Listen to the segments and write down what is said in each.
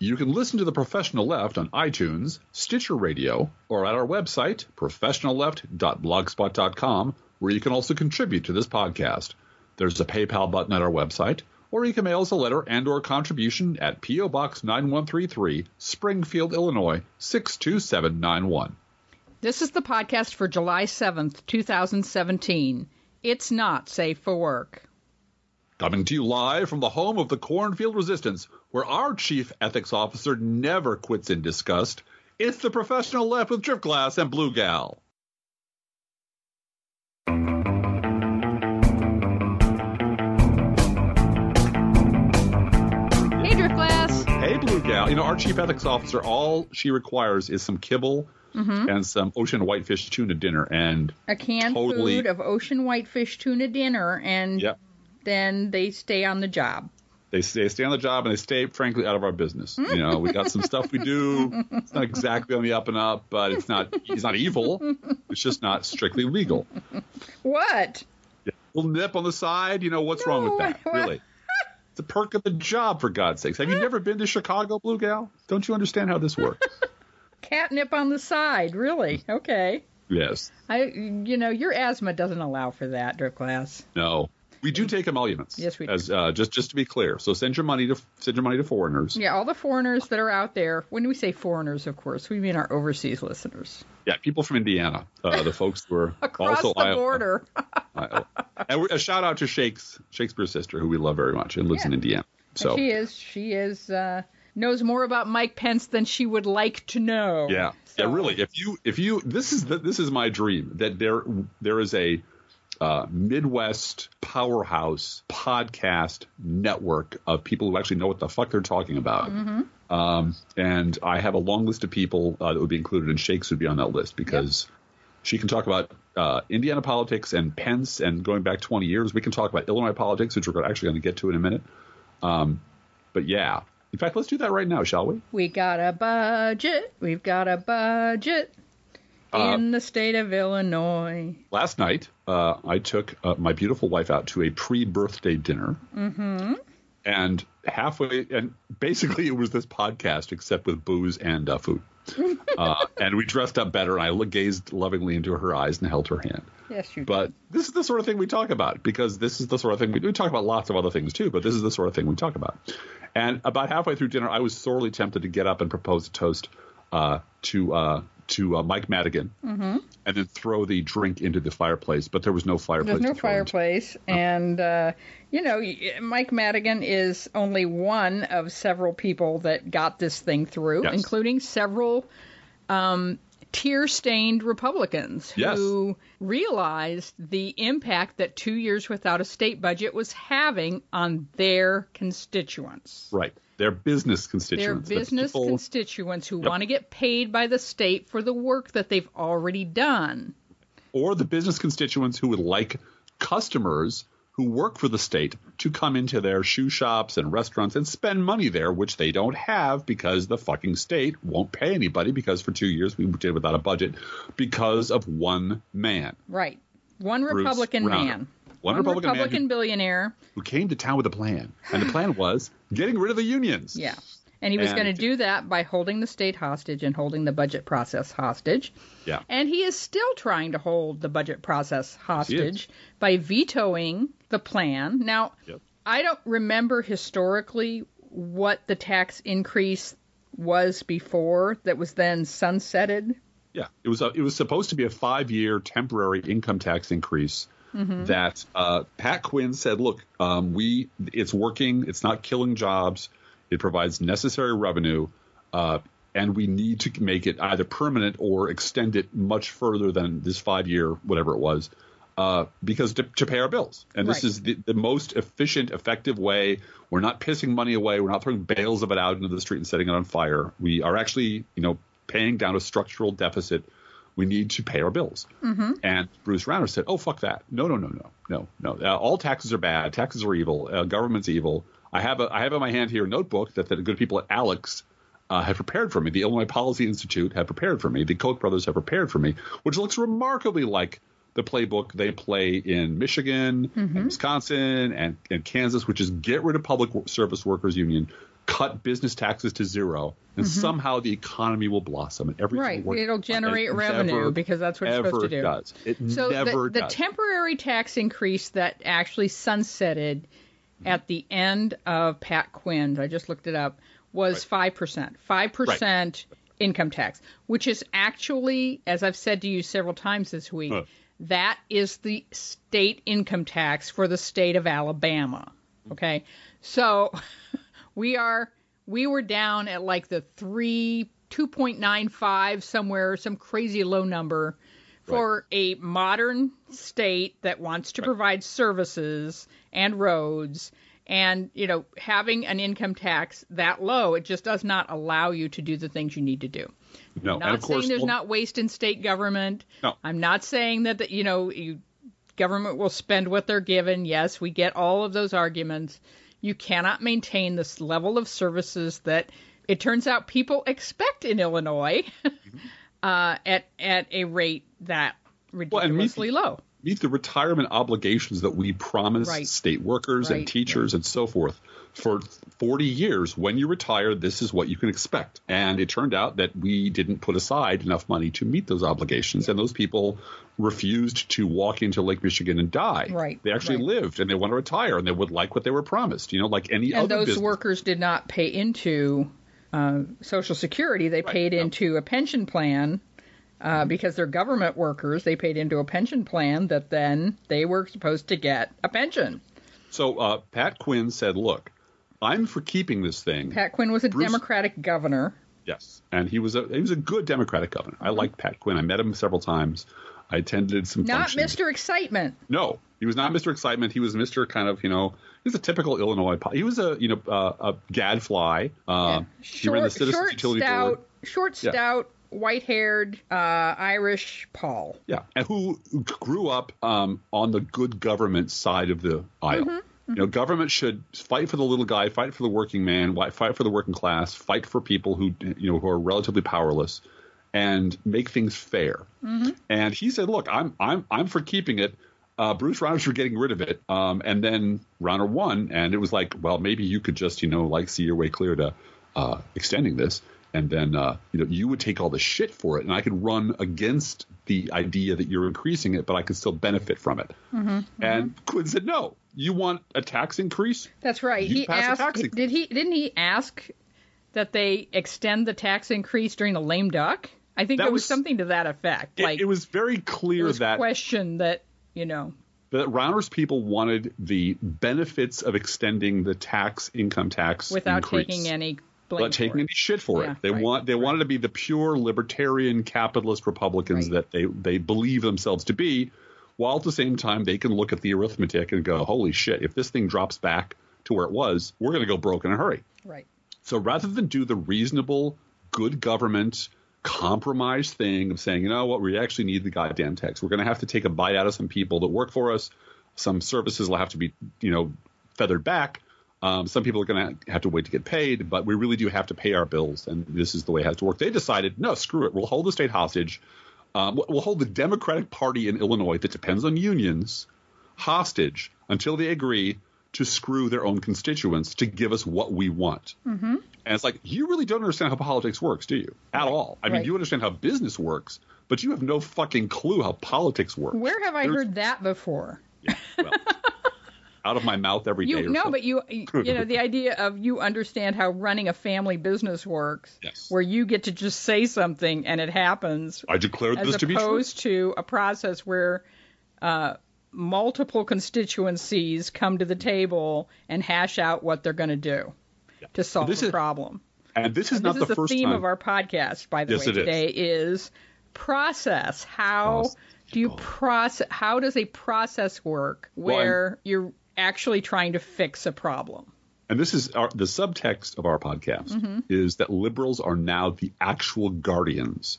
You can listen to The Professional Left on iTunes, Stitcher Radio, or at our website, professionalleft.blogspot.com, where you can also contribute to this podcast. There's a PayPal button at our website, or you can mail us a letter and or contribution at P.O. Box 9133, Springfield, Illinois 62791. This is the podcast for July 7th, 2017. It's not safe for work. Coming to you live from the home of the Cornfield Resistance, where our chief ethics officer never quits in disgust. It's the professional left with Driftglass and Blue Gal. Hey, Driftglass. Hey, Blue Gal. You know, our chief ethics officer, all she requires is some kibble mm-hmm. and some ocean whitefish tuna dinner. And A canned Totally. food of ocean whitefish tuna dinner, and Yep. then they stay on the job. They stay, stay on the job and they stay, frankly, out of our business. You know, we got some stuff we do. It's not exactly on the up and up, but it's not, it's not evil. It's just not strictly legal. What? Yeah. little nip on the side. You know what's wrong with that? what- Really, it's a perk of the job, for God's sakes. Have you never been to Chicago, Blue Gal? Don't you understand how this works? Catnip on the side, really? Okay. yes. I, you know, your asthma doesn't allow for that, Driftglass. No. We do take emoluments. Yes, we do. As uh, just just to be clear, so send your money to send your money to foreigners. Yeah, all the foreigners that are out there. When we say foreigners, of course, we mean our overseas listeners Yeah, people from Indiana, uh, the folks who are across also the Iowa- border. Iowa. And a shout out to Shakes, Shakespeare's sister, who we love very much and lives in Indiana. So she is. She is. Uh, knows more about Mike Pence than she would like to know. Yeah, So- yeah, really. If you if you this is the, this is my dream that there there is a uh, Midwest powerhouse podcast network of people who actually know what the fuck they're talking about. Um, and I have a long list of people uh, that would be included, and Shakes would be on that list because she can talk about uh, Indiana politics and Pence, and going back 20 years, we can talk about Illinois politics, which we're actually going to get to in a minute. Um, but yeah, in fact, let's do that right now, shall we? We got a budget. We've got a budget Uh, in the state of Illinois. last night uh, I took uh, my beautiful wife out to a pre-birthday dinner, mm-hmm. and halfway, and basically it was this podcast except with booze and uh, food. uh, and we dressed up better, and I gazed lovingly into her eyes and held her hand. Yes, you. But this is the sort of thing we talk about because this is the sort of thing we, we talk about lots of other things too, but this is the sort of thing we talk about. And about halfway through dinner, I was sorely tempted to get up and propose a toast uh, to uh, to uh, Mike Madigan, and then throw the drink into the fireplace. But there was no fireplace. There's no it into. fireplace, and uh, you know, Mike Madigan is only one of several people that got this thing through, Yes. including several um, tear-stained Republicans Yes. who realized the impact that two years without a state budget was having on their constituents. Right, their business Their constituents. the business people- constituents who Yep. want to get paid by the state for the work that they've already done. or the business constituents who would like customers who work for the state to come into their shoe shops and restaurants and spend money there, which they don't have because the fucking state won't pay anybody because for two years we did without a budget because of one man. Right. One Bruce Republican Rauner. man. One Republican man who- billionaire. Who came to town with a plan. And the plan was getting rid of the unions. Yeah. And he was going to do that by holding the state hostage and holding the budget process hostage. Yeah. And he is still trying to hold the budget process hostage by vetoing the plan. Now, Yep. I don't remember historically what the tax increase was before that was then sunsetted. Yeah, it was a, it was supposed to be a five year temporary income tax increase that uh, Pat Quinn said, "Look, um, we it's working. It's not killing jobs. It provides necessary revenue, uh, and we need to make it either permanent or extend it much further than this five year whatever it was." Uh, because to, to pay our bills, and this Right. is the, the most efficient, effective way. We're not pissing money away. We're not throwing bales of it out into the street and setting it on fire. We are actually, you know, paying down a structural deficit. We need to pay our bills. Mm-hmm. And Bruce Rauner said, "Oh, fuck that! No, no, no, no, no, no. Uh, all taxes are bad. Taxes are evil. Uh, government's evil. I have a I have in my hand here a notebook that the good people at ALEC uh, have prepared for me. The Illinois Policy Institute have prepared for me. The Koch brothers have prepared for me, which looks remarkably like the playbook they play in Michigan, and Wisconsin, and, and Kansas, which is get rid of public service workers union, cut business taxes to zero, and somehow the economy will blossom and everything Mm-hmm. Right. will work. It'll generate It revenue never, because that's what it's supposed to do. Does. It So never the, the temporary tax increase that actually sunsetted at the end of Pat Quinn's, I just looked it up, was five percent. Five percent income tax, which is actually, as I've said to you several times this week, Huh. that is the state income tax for the state of Alabama. Okay, so we are we were down at like the three two point nine five somewhere, some crazy low number for a modern state that wants to provide services and roads and you know having an income tax that low it just does not allow you to do the things you need to do. No, not and of course, saying there's well, not waste in state government. No. i'm not saying that the, you know you government will spend what they're given. Yes we get all of those arguments you cannot maintain this level of services that it turns out people expect in illinois uh, at at a rate that and meet ridiculously low meet the retirement obligations that we promise Right. state workers Right, and teachers and so forth. For 40 years, when you retire, this is what you can expect. And it turned out that we didn't put aside enough money to meet those obligations, and those people refused to walk into Lake Michigan and die. Right, They actually right. lived and they want to retire and they would like what they were promised, you know, like any and other And those business. workers did not pay into uh, Social Security. They paid no. into a pension plan uh, because they're government workers. They paid into a pension plan that then they were supposed to get a pension. So uh, Pat Quinn said, look, I'm for keeping this thing. Pat Quinn was a Bruce- Democratic governor. Yes, and he was a he was a good Democratic governor. I liked Pat Quinn. I met him several times. I attended some Not functions. Mr. Excitement. No, he was not Mr. Excitement. He was Mr. kind of you know he was a typical Illinois. Po- he was a you know uh, a gadfly. Uh, He ran the Short, Citizens short, Utility stout, Board. short, Yeah. stout, white-haired uh, Irish Paul. Yeah, and who grew up um, on the good government side of the aisle. Mm-hmm, You know, government should fight for the little guy, fight for the working man, fight for the working class, fight for people who you know who are relatively powerless, and make things fair. Mm-hmm. And he said, "Look, I'm I'm I'm for keeping it." Uh, Bruce Rauner's for getting rid of it, um, and then Rauner won, and it was like, well, maybe you could just, you know, like see your way clear to uh, extending this, and then uh, you know you would take all the shit for it, and I could run against the idea that you're increasing it, but I could still benefit from it. Mm-hmm, And Quinn said, no, you want a tax increase? That's right. You he pass a asked. tax increase. Did he? Didn't he ask that they extend the tax increase during the lame duck? I think That there was, was- something to that effect. It, like it was very it clear was that question that you know. that Rauner's people wanted the benefits of extending the tax income tax without increase. taking any blame. without taking any shit for Yeah, it. They right, want they right. wanted to be the pure libertarian capitalist Republicans Right. that they they believe themselves to be, while at the same time they can look at the arithmetic and go, holy shit, if this thing drops back to where it was, we're going to go broke in a hurry. Right. So rather than do the reasonable, good government compromise thing of saying, you know what, we actually need the goddamn tax. We're going to have to take a bite out of some people that work for us. Some services will have to be, you know, feathered back. Um, some people are going to have to wait to get paid, but we really do have to pay our bills, and this is the way it has to work. They decided, no, screw it. We'll hold the state hostage. Um, we'll- hold the Democratic Party in Illinois that depends on unions hostage until they agree to screw their own constituents to give us what we want. Mm-hmm. And it's like, you really don't understand how politics works, do you? At all. I mean, you understand how business works, but you have no fucking clue how politics works. Where have I There's- heard that before? Yeah, well, out of my mouth every day. You or no, but you you know the idea of you understand how running a family business works, Yes. where you get to just say something and it happens, I declare this to be true. As opposed to a process where uh, multiple constituencies come to the table and hash out what they're going to do to solve This the is- problem. And this is And not this is the the first theme time. of our podcast, by the Yes, way, it is. today is process. How Process. do you process? How does a process work Well, where you're actually trying to fix a problem? and this is our, the subtext of our podcast Mm-hmm. is that liberals are now the actual guardians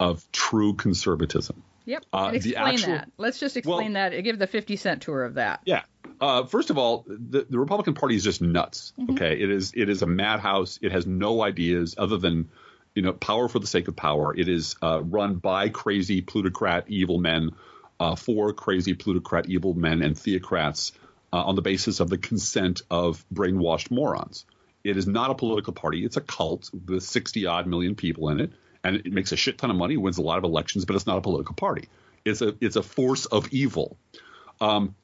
of true conservatism. Yep. Uh, explain actual- that. Let's just explain Well- that. Give the 50 cent tour of that. Yeah. Uh, first of all, the, the Republican Party is just nuts. Mm-hmm. Okay, it is it is a madhouse. It has no ideas other than you know power for the sake of power. It is uh, run by crazy plutocrat evil men uh, for crazy plutocrat evil men and theocrats uh, on the basis of the consent of brainwashed morons. It is not a political party. It's a cult with 60 odd million people in it, and it makes a shit ton of money, wins a lot of elections, but it's not a political party. It's a it's a force of evil. Um,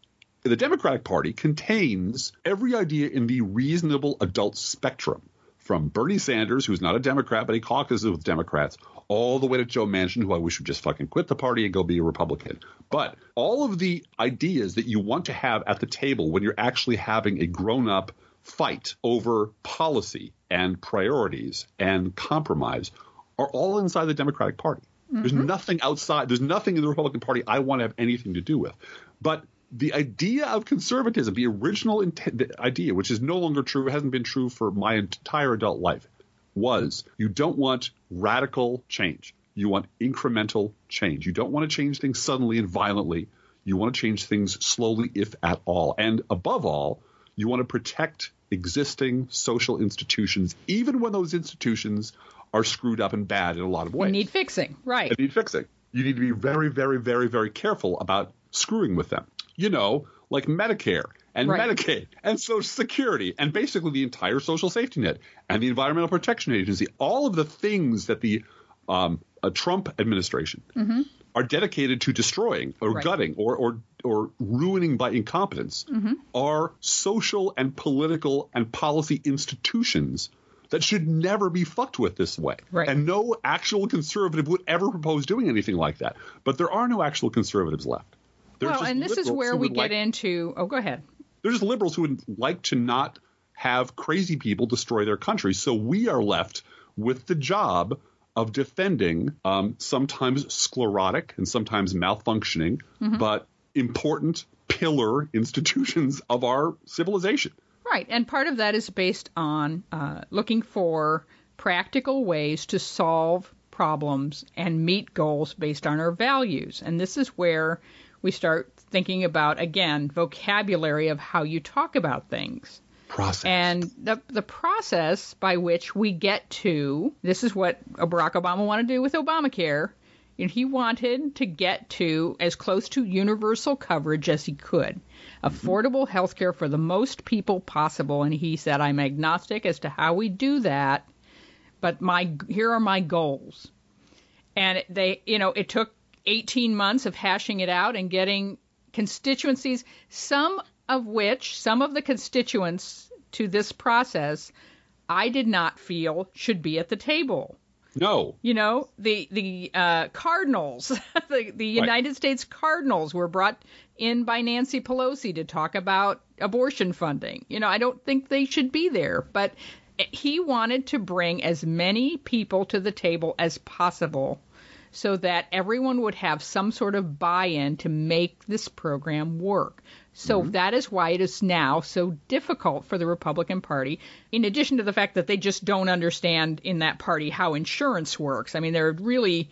the Democratic Party contains every idea in the reasonable adult spectrum, from Bernie Sanders, who's not a Democrat, but he caucuses with Democrats, all the way to Joe Manchin, who I wish would just fucking quit the party and go be a Republican. But all of the ideas that you want to have at the table when you're actually having a grown up fight over policy and priorities and compromise are all inside the Democratic Party. Mm-hmm. There's nothing outside, there's nothing in the Republican Party I want to have anything to do with. But the idea of conservatism, the original int- idea, which is no longer true, hasn't been true for my entire adult life, was you don't want radical change. You want incremental change. You don't want to change things suddenly and violently. You want to change things slowly, if at all. And above all, you want to protect existing social institutions, even when those institutions are screwed up and bad in a lot of ways. They need fixing, right? They need fixing. You need to be very, very, very, very careful about screwing with them you know, like Medicare and right. Medicaid and Social Security and basically the entire social safety net and the Environmental Protection Agency, all of the things that the um, Trump administration mm-hmm. are dedicated to destroying or right. gutting or, or or ruining by incompetence mm-hmm. are social and political and policy institutions that should never be fucked with this way. Right. And no actual conservative would ever propose doing anything like that. But there are no actual conservatives left. There's well, and this is where we get like, into. Oh, go ahead. There's just liberals who would like to not have crazy people destroy their country. So we are left with the job of defending um, sometimes sclerotic and sometimes malfunctioning, mm-hmm. but important pillar institutions of our civilization. Right. And part of that is based on uh, looking for practical ways to solve problems and meet goals based on our values. And this is where we start thinking about again vocabulary of how you talk about things. Process. And the the process by which we get to this is what Barack Obama wanted to do with Obamacare. And he wanted to get to as close to universal coverage as he could. Mm-hmm. Affordable health care for the most people possible. And he said I'm agnostic as to how we do that but my here are my goals. And they you know it took 18 months of hashing it out and getting constituencies, some of which, some of the constituents to this process, I did not feel should be at the table. No. You know, the the uh, Cardinals, the, the United right. States Cardinals were brought in by Nancy Pelosi to talk about abortion funding. You know, I don't think they should be there, but he wanted to bring as many people to the table as possible so that everyone would have some sort of buy in to make this program work. So mm-hmm. that is why it is now so difficult for the Republican Party, in addition to the fact that they just don't understand in that party how insurance works. I mean, there are really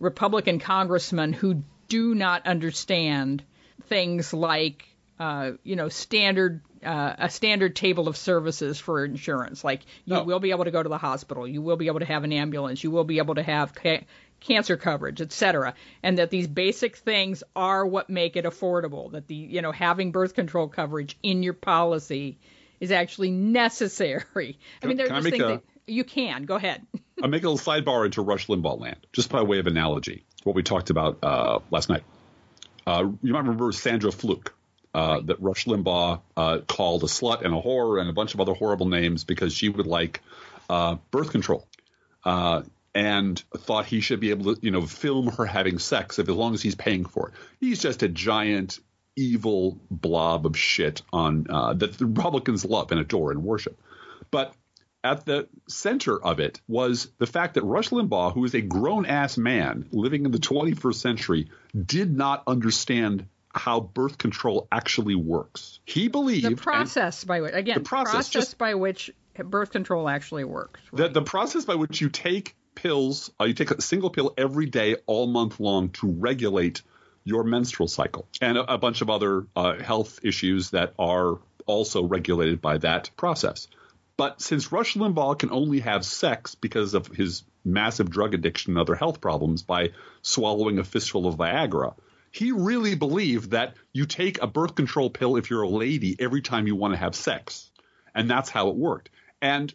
Republican congressmen who do not understand things like, uh, you know, standard uh, a standard table of services for insurance. Like you oh. will be able to go to the hospital, you will be able to have an ambulance, you will be able to have ca- cancer coverage, et cetera, and that these basic things are what make it affordable. That the you know having birth control coverage in your policy is actually necessary. I mean, there's just things a, that you can go ahead. I make a little sidebar into Rush Limbaugh land, just by way of analogy. What we talked about uh, last night. Uh, you might remember Sandra Fluke. Uh, right. that Rush Limbaugh uh, called a slut and a whore and a bunch of other horrible names because she would like uh, birth control. Uh, and thought he should be able to, you know, film her having sex if as long as he's paying for it. He's just a giant evil blob of shit on uh, that the Republicans love and adore and worship. But at the center of it was the fact that Rush Limbaugh, who is a grown ass man living in the 21st century, did not understand how birth control actually works. He believed the process by which again the process, process just, by which birth control actually works. Right? The, the process by which you take pills. Uh, you take a single pill every day, all month long, to regulate your menstrual cycle, and a, a bunch of other uh, health issues that are also regulated by that process. But since Rush Limbaugh can only have sex because of his massive drug addiction and other health problems by swallowing a fistful of Viagra, he really believed that you take a birth control pill if you're a lady every time you want to have sex. And that's how it worked. And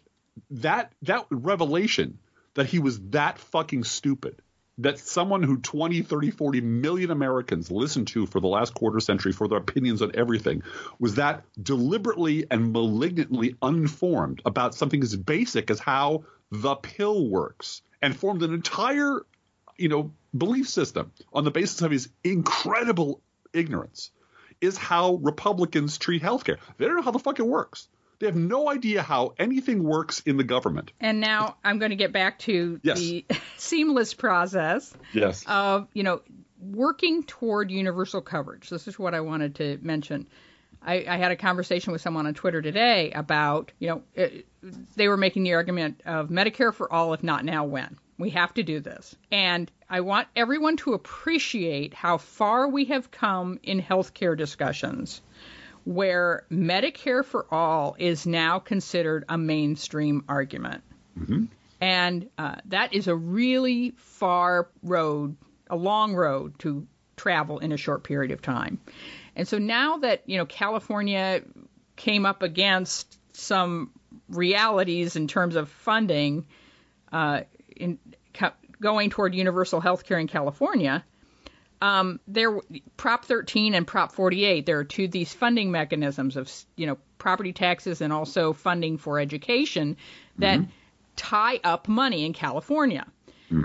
that that revelation that he was that fucking stupid that someone who 20, 30, 40 million Americans listened to for the last quarter century for their opinions on everything was that deliberately and malignantly unformed about something as basic as how the pill works and formed an entire, you know, belief system on the basis of his incredible ignorance is how Republicans treat healthcare. They don't know how the fuck it works. They have no idea how anything works in the government. And now I'm going to get back to Yes. the seamless process Yes. of, you know, working toward universal coverage. This is what I wanted to mention. I, I had a conversation with someone on Twitter today about, you know, it, they were making the argument of Medicare for all, if not now, when? We have to do this. And I want everyone to appreciate how far we have come in healthcare discussions where Medicare for all is now considered a mainstream argument. And uh, that is a really far road, a long road to travel in a short period of time. And so now that, you know, California came up against some realities in terms of funding uh, in co- going toward universal health care in California, um, there Prop 13 and Prop 48. There are two of these funding mechanisms of you know property taxes and also funding for education that tie up money in California.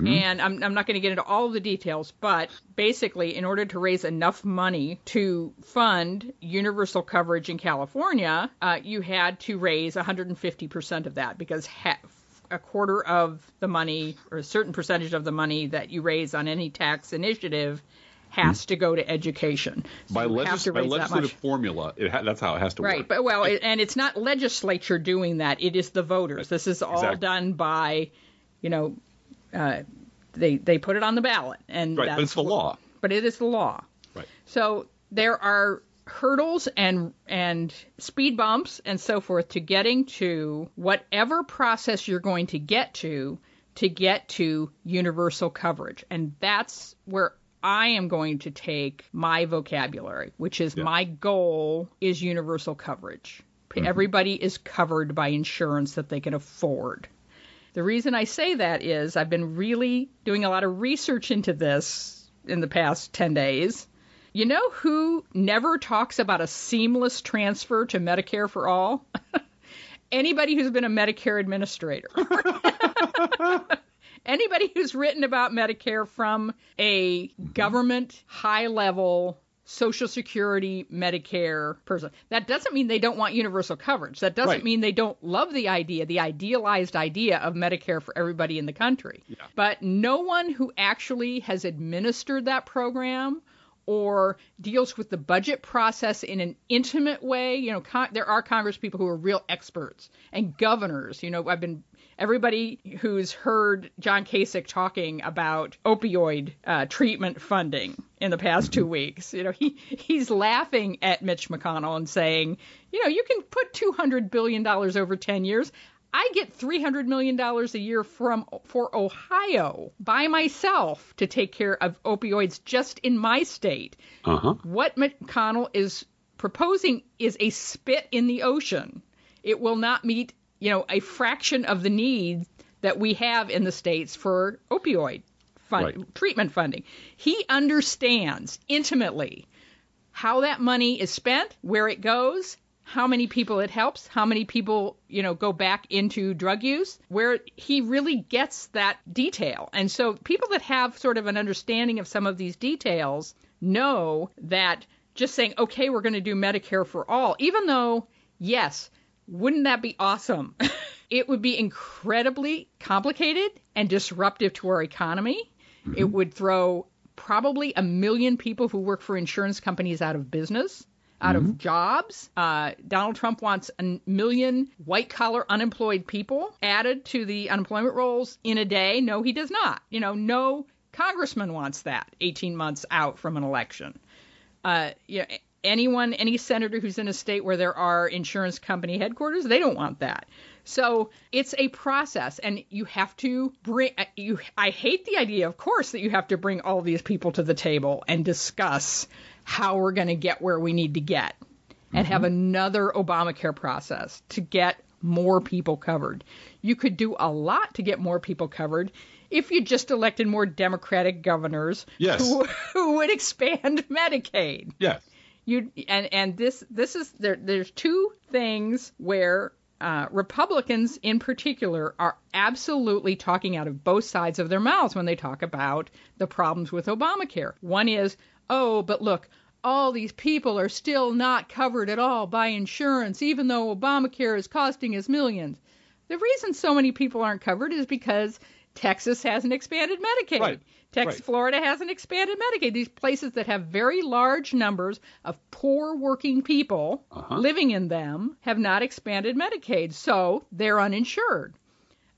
And I'm, I'm not going to get into all of the details, but basically, in order to raise enough money to fund universal coverage in California, uh, you had to raise 150% of that because ha- a quarter of the money or a certain percentage of the money that you raise on any tax initiative has to go to education. So by, legis- by that legislative formula, it ha- that's how it has to Right, work. but well, it, and it's not legislature doing that; it is the voters. This is all Exactly. done by, you know, uh, they they put it on the ballot, and right, that's but it's the law. But it is the law. Right. So there are hurdles and and speed bumps and so forth to getting to whatever process you're going to get to to get to universal coverage. And that's where I am going to take my vocabulary, which is Yeah. my goal is universal coverage. Mm-hmm. Everybody is covered by insurance that they can afford. The reason I say that is I've been really doing a lot of research into this in the past 10 days. You know who never talks about a seamless transfer to Medicare for all? Anybody who's been a Medicare administrator. Anybody who's written about Medicare from a government high level Social Security, Medicare person. That doesn't mean they don't want universal coverage. That doesn't Right. mean they don't love the idea, the idealized idea of Medicare for everybody in the country. But no one who actually has administered that program or deals with the budget process in an intimate way. You know, con- there are Congress people who are real experts and governors. You know, I've been everybody who's heard John Kasich talking about opioid uh, treatment funding in the past two weeks. You know, he he's laughing at Mitch McConnell and saying, you know, you can put 200 billion dollars over 10 years. I get $300 million a year from for Ohio by myself to take care of opioids just in my state. Uh huh. What McConnell is proposing is a spit in the ocean. It will not meet, you know, a fraction of the need that we have in the states for opioid fund, Right. treatment funding. He understands intimately how that money is spent, where it goes, how many people it helps, how many people, you know, go back into drug use, where he really gets that detail. And so people that have sort of an understanding of some of these details know that just saying, okay, we're going to do Medicare for all, even though, yes, wouldn't that be awesome? it would be incredibly complicated and disruptive to our economy. Mm-hmm. It would throw probably a million people who work for insurance companies out of business, out of jobs. Uh, Donald Trump wants a million white collar unemployed people added to the unemployment rolls in a day. No, he does not. You know, no congressman wants that 18 months out from an election. Uh, you know, anyone, any senator who's in a state where there are insurance company headquarters, they don't want that. So it's a process, and you have to bring. uh, You, I hate the idea, of course, that you have to bring all these people to the table and discuss how we're going to get where we need to get, and have another Obamacare process to get more people covered. You could do a lot to get more people covered if you just elected more Democratic governors Yes. who, who would expand Medicaid. Yes. You and and this this is there. There's two things where uh, Republicans in particular are absolutely talking out of both sides of their mouths when they talk about the problems with Obamacare. One is, oh, but look, all these people are still not covered at all by insurance, even though Obamacare is costing us millions. The reason so many people aren't covered is because Texas hasn't expanded Medicaid. Right. Texas, Right. Florida hasn't expanded Medicaid. These places that have very large numbers of poor working people Uh-huh. living in them have not expanded Medicaid, so they're uninsured.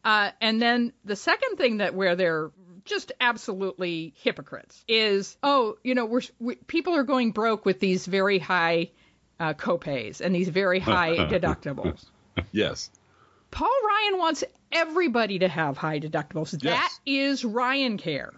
Uh, and then the second thing that where they're just absolutely hypocrites is, oh, you know, we're we, people are going broke with these very high uh, copays and these very high deductibles. Yes. Paul Ryan wants everybody to have high deductibles. That Yes. is Ryan Care.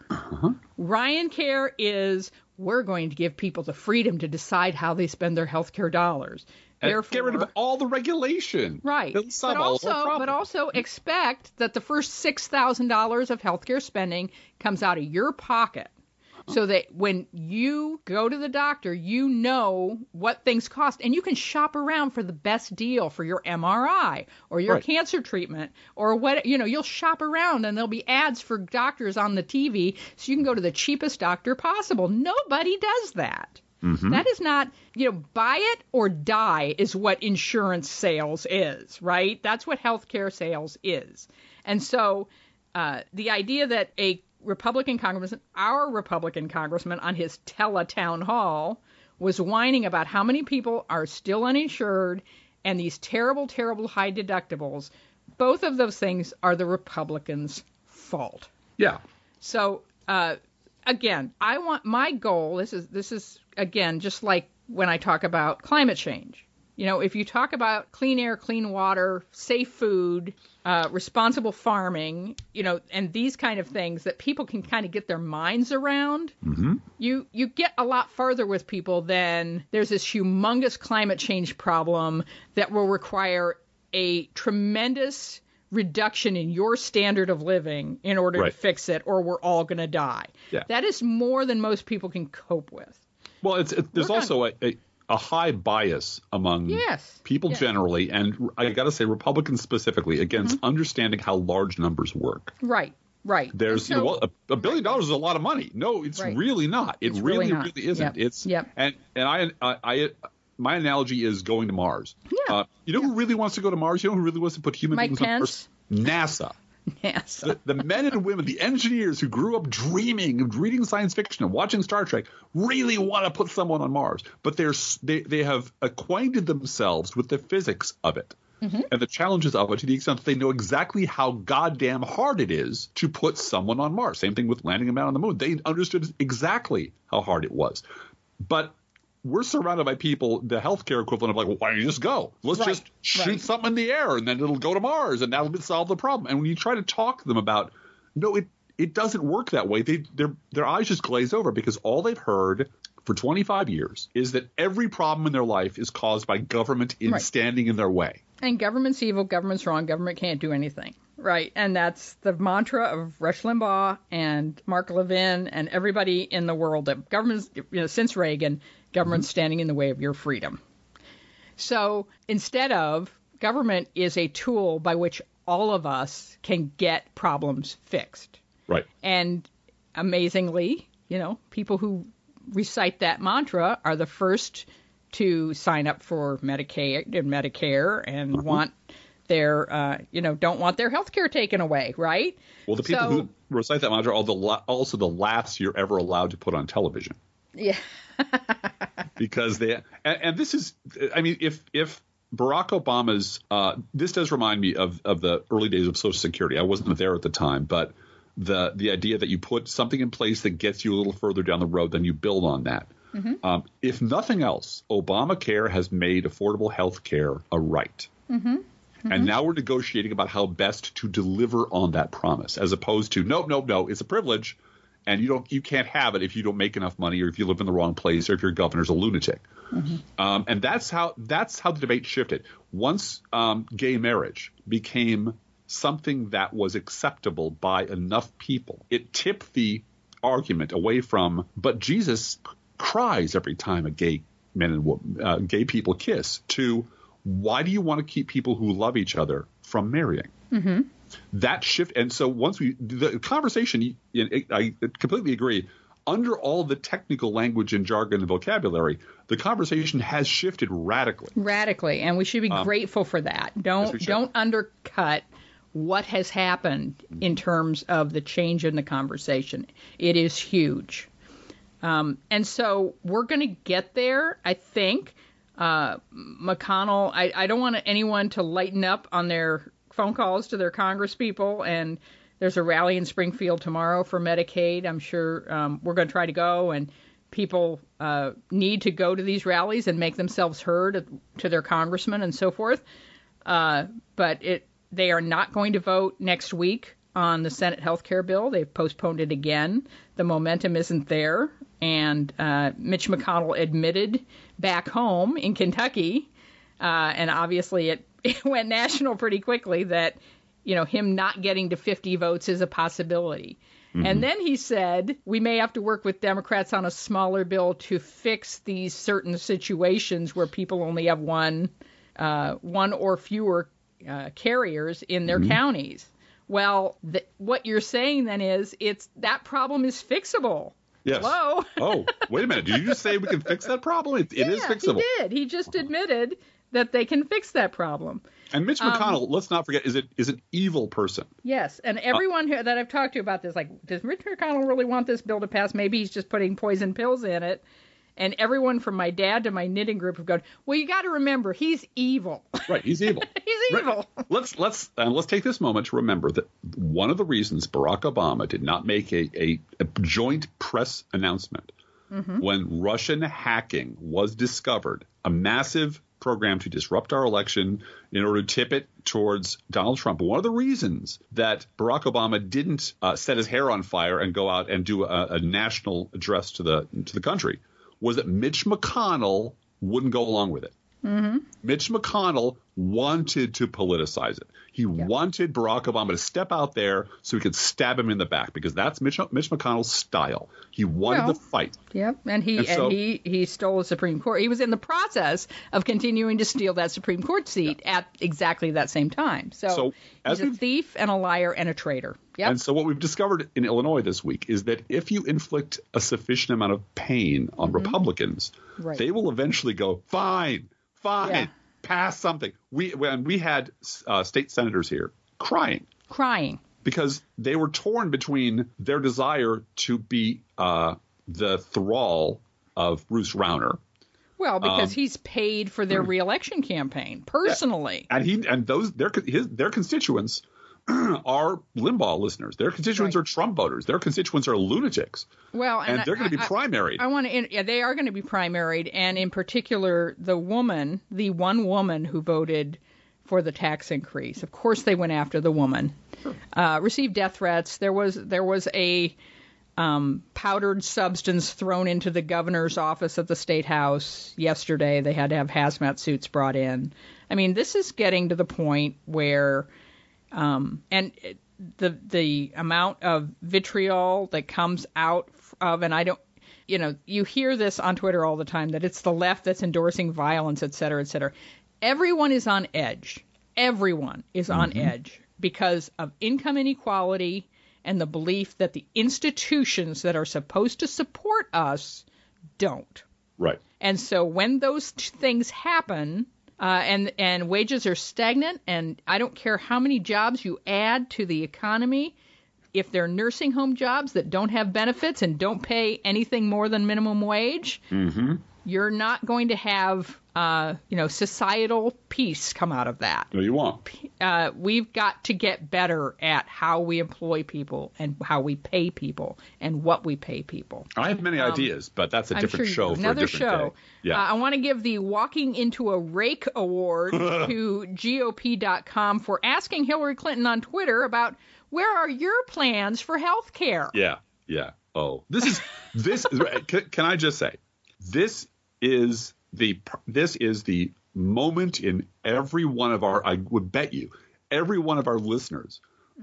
Ryan Care is we're going to give people the freedom to decide how they spend their health care dollars. Therefore, get rid of all the regulation. Right. But also, but also expect that the first six thousand dollars of healthcare spending comes out of your pocket. Uh-huh. So that when you go to the doctor, you know what things cost, and you can shop around for the best deal for your MRI or your Right. cancer treatment or what you know. You'll shop around, and there'll be ads for doctors on the TV, so you can go to the cheapest doctor possible. Nobody does that. That is not, you know, buy it or die is what insurance sales is, right? That's what healthcare sales is. And so uh, the idea that a Republican congressman, our Republican congressman on his teletown hall, was whining about how many people are still uninsured and these terrible, terrible high deductibles, both of those things are the Republicans' fault. Yeah. So uh, again, I want my goal. This is this is again just like when I talk about climate change. You know, if you talk about clean air, clean water, safe food, uh, responsible farming, you know, and these kind of things that people can kind of get their minds around, you you get a lot farther with people than there's this humongous climate change problem that will require a tremendous reduction in your standard of living in order Right. to fix it or we're all going to die. Yeah. That is more than most people can cope with. Well, it's it, there's We're also a, a, a high bias among Yes. people Yeah. generally, and I got to say Republicans specifically, against Mm-hmm. understanding how large numbers work. Right. Right. There's, And you know, so- what, a, a billion dollars is a lot of money. No, it's Right. really not. It It's really, really really, isn't. Yep. It's Yep. and and I, I, I my analogy is going to Mars. Yeah. Uh, you know who really wants to go to Mars? You know who really wants to put human Mike beings on Pence? Mars? NASA. yes. the, the men and women, the engineers who grew up dreaming of reading science fiction and watching Star Trek, really want to put someone on Mars, but they're they they have acquainted themselves with the physics of it. Mm-hmm. And the challenges of it to the extent that they know exactly how goddamn hard it is to put someone on Mars. Same thing with landing a man on the moon. They understood exactly how hard it was. But we're surrounded by people, the healthcare equivalent of like, well, why don't you just go? Let's Right, just shoot right. something in the air and then it'll go to Mars and that'll solve the problem. And when you try to talk to them about, no, it it doesn't work that way. They their their eyes just glaze over because all they've heard for 25 years is that every problem in their life is caused by government in Right. standing in their way. And government's evil, government's wrong, government can't do anything. Right. And that's the mantra of Rush Limbaugh and Mark Levin and everybody in the world that government's, you know, since Reagan, government's mm-hmm. standing in the way of your freedom. So instead of government is a tool by which all of us can get problems fixed. Right. And amazingly, you know, people who recite that mantra are the first to sign up for Medicaid and Medicare and want their, uh, you know, don't want their health care taken away, right? Well, the people So- who recite that mantra are the la- also the laughs you're ever allowed to put on television. Yeah. because they and, and this is I mean if if Barack Obama's uh, this does remind me of of the early days of Social Security. I wasn't there at the time, but the the idea that you put something in place that gets you a little further down the road, then you build on that. Um, if nothing else, Obamacare has made affordable health care a right. And now we're negotiating about how best to deliver on that promise, as opposed to nope, nope, no, it's a privilege, and you don't you can't have it if you don't make enough money or if you live in the wrong place or if your governor's a lunatic. Mm-hmm. Um, and that's how that's how the debate shifted. Once um, gay marriage became something that was acceptable by enough people, it tipped the argument away from. But Jesus cries every time a gay men and woman, uh, gay people kiss. To why do you want to keep people who love each other from marrying? Mm-hmm. That shift, and so once we the conversation, I completely agree. Under all the technical language and jargon and vocabulary, the conversation has shifted radically. Radically, and we should be um, grateful for that. Don't yes, don't undercut what has happened in terms of the change in the conversation. It is huge. Um, and so we're going to get there, I think. Uh, McConnell, I, I don't want anyone to lighten up on their phone calls to their congresspeople. And there's a rally in Springfield tomorrow for Medicaid. I'm sure um, we're going to try to go, and people uh, need to go to these rallies and make themselves heard to their congressmen and so forth. Uh, but it, they are not going to vote next week on the Senate health care bill. They've postponed it again. The momentum isn't there. And uh, Mitch McConnell admitted back home in Kentucky, uh, and obviously it, it went national pretty quickly, that you know him not getting to 50 votes is a possibility. Mm-hmm. And then he said, we may have to work with Democrats on a smaller bill to fix these certain situations where people only have one, uh, one or fewer uh, carriers in their mm-hmm. counties. Well, th- what you're saying then is it's that problem is fixable. Yes. Hello. oh, wait a minute. Did you just say we can fix that problem? It, it yeah, is fixable. He did. He just admitted that they can fix that problem. And Mitch um, McConnell, um, let's not forget, is it is an evil person. Yes, and everyone uh, who, that I've talked to about this, like, does Mitch McConnell really want this bill to pass? Maybe he's just putting poison pills in it. And everyone from my dad to my knitting group have gone, well, you got to remember, he's evil. Right, he's evil. he's evil. Right. Let's let's and let's take this moment to remember that one of the reasons Barack Obama did not make a, a, a joint press announcement mm-hmm. when Russian hacking was discovered, a massive program to disrupt our election in order to tip it towards Donald Trump. One of the reasons that Barack Obama didn't uh, set his hair on fire and go out and do a, a national address to the to the country was that Mitch McConnell wouldn't go along with it. Mm-hmm. Mitch McConnell wanted to politicize it. He yeah. wanted Barack Obama to step out there so he could stab him in the back because that's Mitch, Mitch McConnell's style. He wanted well, the fight. Yep, and he and, so, he he stole the Supreme Court. He was in the process of continuing to steal that Supreme Court seat yeah. at exactly that same time. So, so he's a thief and a liar and a traitor. Yep. And so what we've discovered in Illinois this week is that if you inflict a sufficient amount of pain on mm-hmm. Republicans, right. they will eventually go fine Fine. Pass something. We when we had uh, state senators here crying, crying. Because they were torn between their desire to be uh, the thrall of Bruce Rauner. Well, because um, he's paid for their reelection campaign personally, and he and those their his their constituents are Limbaugh listeners. Their constituents right. are Trump voters. Their constituents are lunatics. Well, and, and they're going to be primaried. I, I want to. Yeah, they are going to be primaried, and in particular, the woman, the one woman who voted for the tax increase. Of course, they went after the woman. Sure. Uh, received death threats. There was there was a um, powdered substance thrown into the governor's office at the state house yesterday. They had to have hazmat suits brought in. I mean, this is getting to the point where um, and the the amount of vitriol that comes out of, and I don't, you know, you hear this on Twitter all the time that it's the left that's endorsing violence, et cetera, et cetera. Everyone is on edge. Everyone is on mm-hmm. edge because of income inequality and the belief that the institutions that are supposed to support us don't. Right. And so when those t- things happen, uh, and and wages are stagnant. And I don't care how many jobs you add to the economy, if they're nursing home jobs that don't have benefits and don't pay anything more than minimum wage, mm-hmm. You're not going to have uh, you know, societal peace come out of that. No, you won't. Uh, we've got to get better at how we employ people and how we pay people and what we pay people. I have many um, ideas, but that's a different sure show for Another a different show. Day. Yeah. Uh, I want to give the Walking into a Rake Award to GOP.com for asking Hillary Clinton on Twitter about where are your plans for health care? Yeah, yeah. oh. This is this. can, can I just say, this is the this is the moment in every one of our. I would bet you every one of our listeners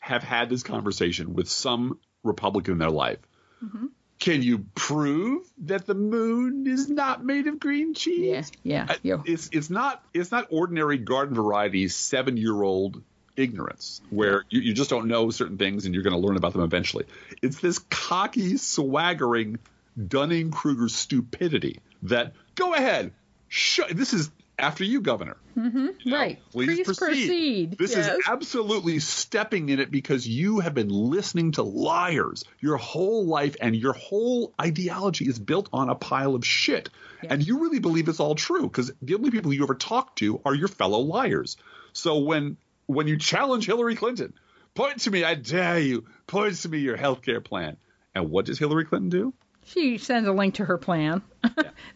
have had this conversation with some Republican in their life. Mm-hmm. Can you prove that the moon is not made of green cheese? Yeah, yeah. Yo. It's it's not it's not ordinary garden variety seven year old ignorance where you, you just don't know certain things and you're going to learn about them eventually. It's this cocky, swaggering Dunning Kruger stupidity that go ahead. Sh- this is after you, Governor. Mm-hmm. You know, Right. Please, Please proceed. This Yes. is absolutely stepping in it because you have been listening to liars your whole life, and your whole ideology is built on a pile of shit. And you really believe it's all true because the only people you ever talk to are your fellow liars. So when when you challenge Hillary Clinton, point to me, I dare you, point to me your health care plan. And what does Hillary Clinton do? She sends a link to her plan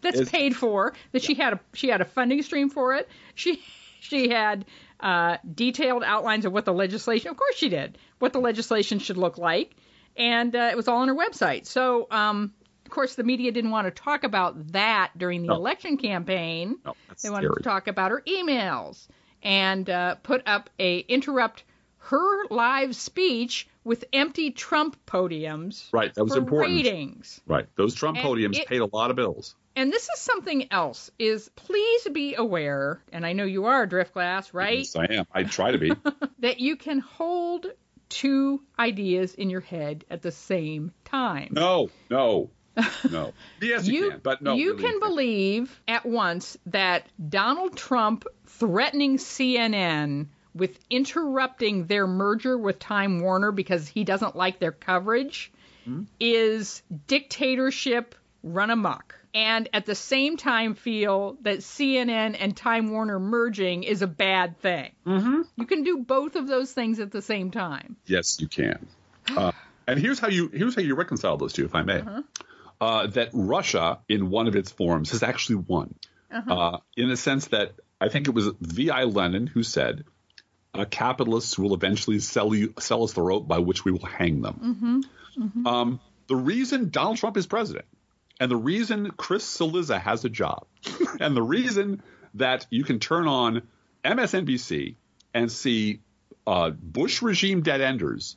that's It's- paid for. That she had a she had a funding stream for it. She she had uh, detailed outlines of what the legislation. Of course, she did. What the legislation should look like, and uh, it was all on her website. So, um, of course, the media didn't want to talk about that during the No. election campaign. No, they wanted scary. to talk about her emails and uh, put up a interrupt her live speech with empty Trump podiums Right, that was important. ratings. Right, those Trump And podiums it- paid a lot of bills. And this is something else. Is please be aware, and I know you are, Driftglass, right? Yes, I am. I try to be. That you can hold two ideas in your head at the same time. No, no, no. Yes, you, you can, but no. you really, can believe at once that Donald Trump threatening CNN with interrupting their merger with Time Warner because he doesn't like their coverage Hmm? is dictatorship run amok. And at the same time, feel that CNN and Time Warner merging is a bad thing. Mm-hmm. You can do both of those things at the same time. Yes, you can. Uh, and here's how you here's how you reconcile those two, if I may. Uh-huh. Uh, that Russia, in one of its forms, has actually won, Uh-huh. uh, in the sense that I think it was V.I. Lenin who said, uh, "Capitalists will eventually sell you sell us the rope by which we will hang them." Mm-hmm. Um, the reason Donald Trump is president, and the reason Chris Cillizza has a job, and the reason that you can turn on MSNBC and see uh, Bush regime dead enders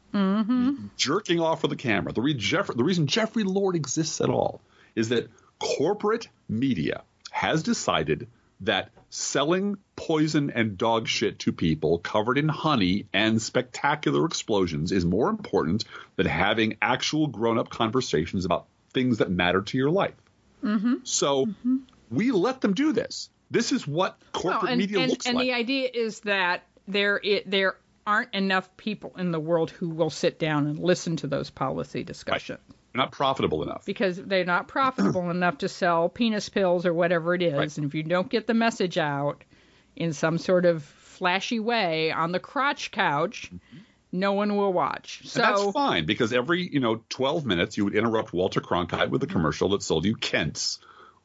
jerking off for the camera. The, re- Jeff- the reason Jeffrey Lord exists at all is that corporate media has decided that selling poison and dog shit to people covered in honey and spectacular explosions is more important than having actual grown up conversations about things that matter to your life. Mm-hmm. So mm-hmm. we let them do this. This is what corporate Well, and, media and, looks and like. And the idea is that there it, there aren't enough people in the world who will sit down and listen to those policy discussions They're not profitable enough. because they're not profitable enough to sell penis pills or whatever it is. Right. And if you don't get the message out in some sort of flashy way on the crotch couch, mm-hmm. no one will watch. So And that's fine because every you know 12 minutes you would interrupt Walter Cronkite with a commercial that sold you Kent's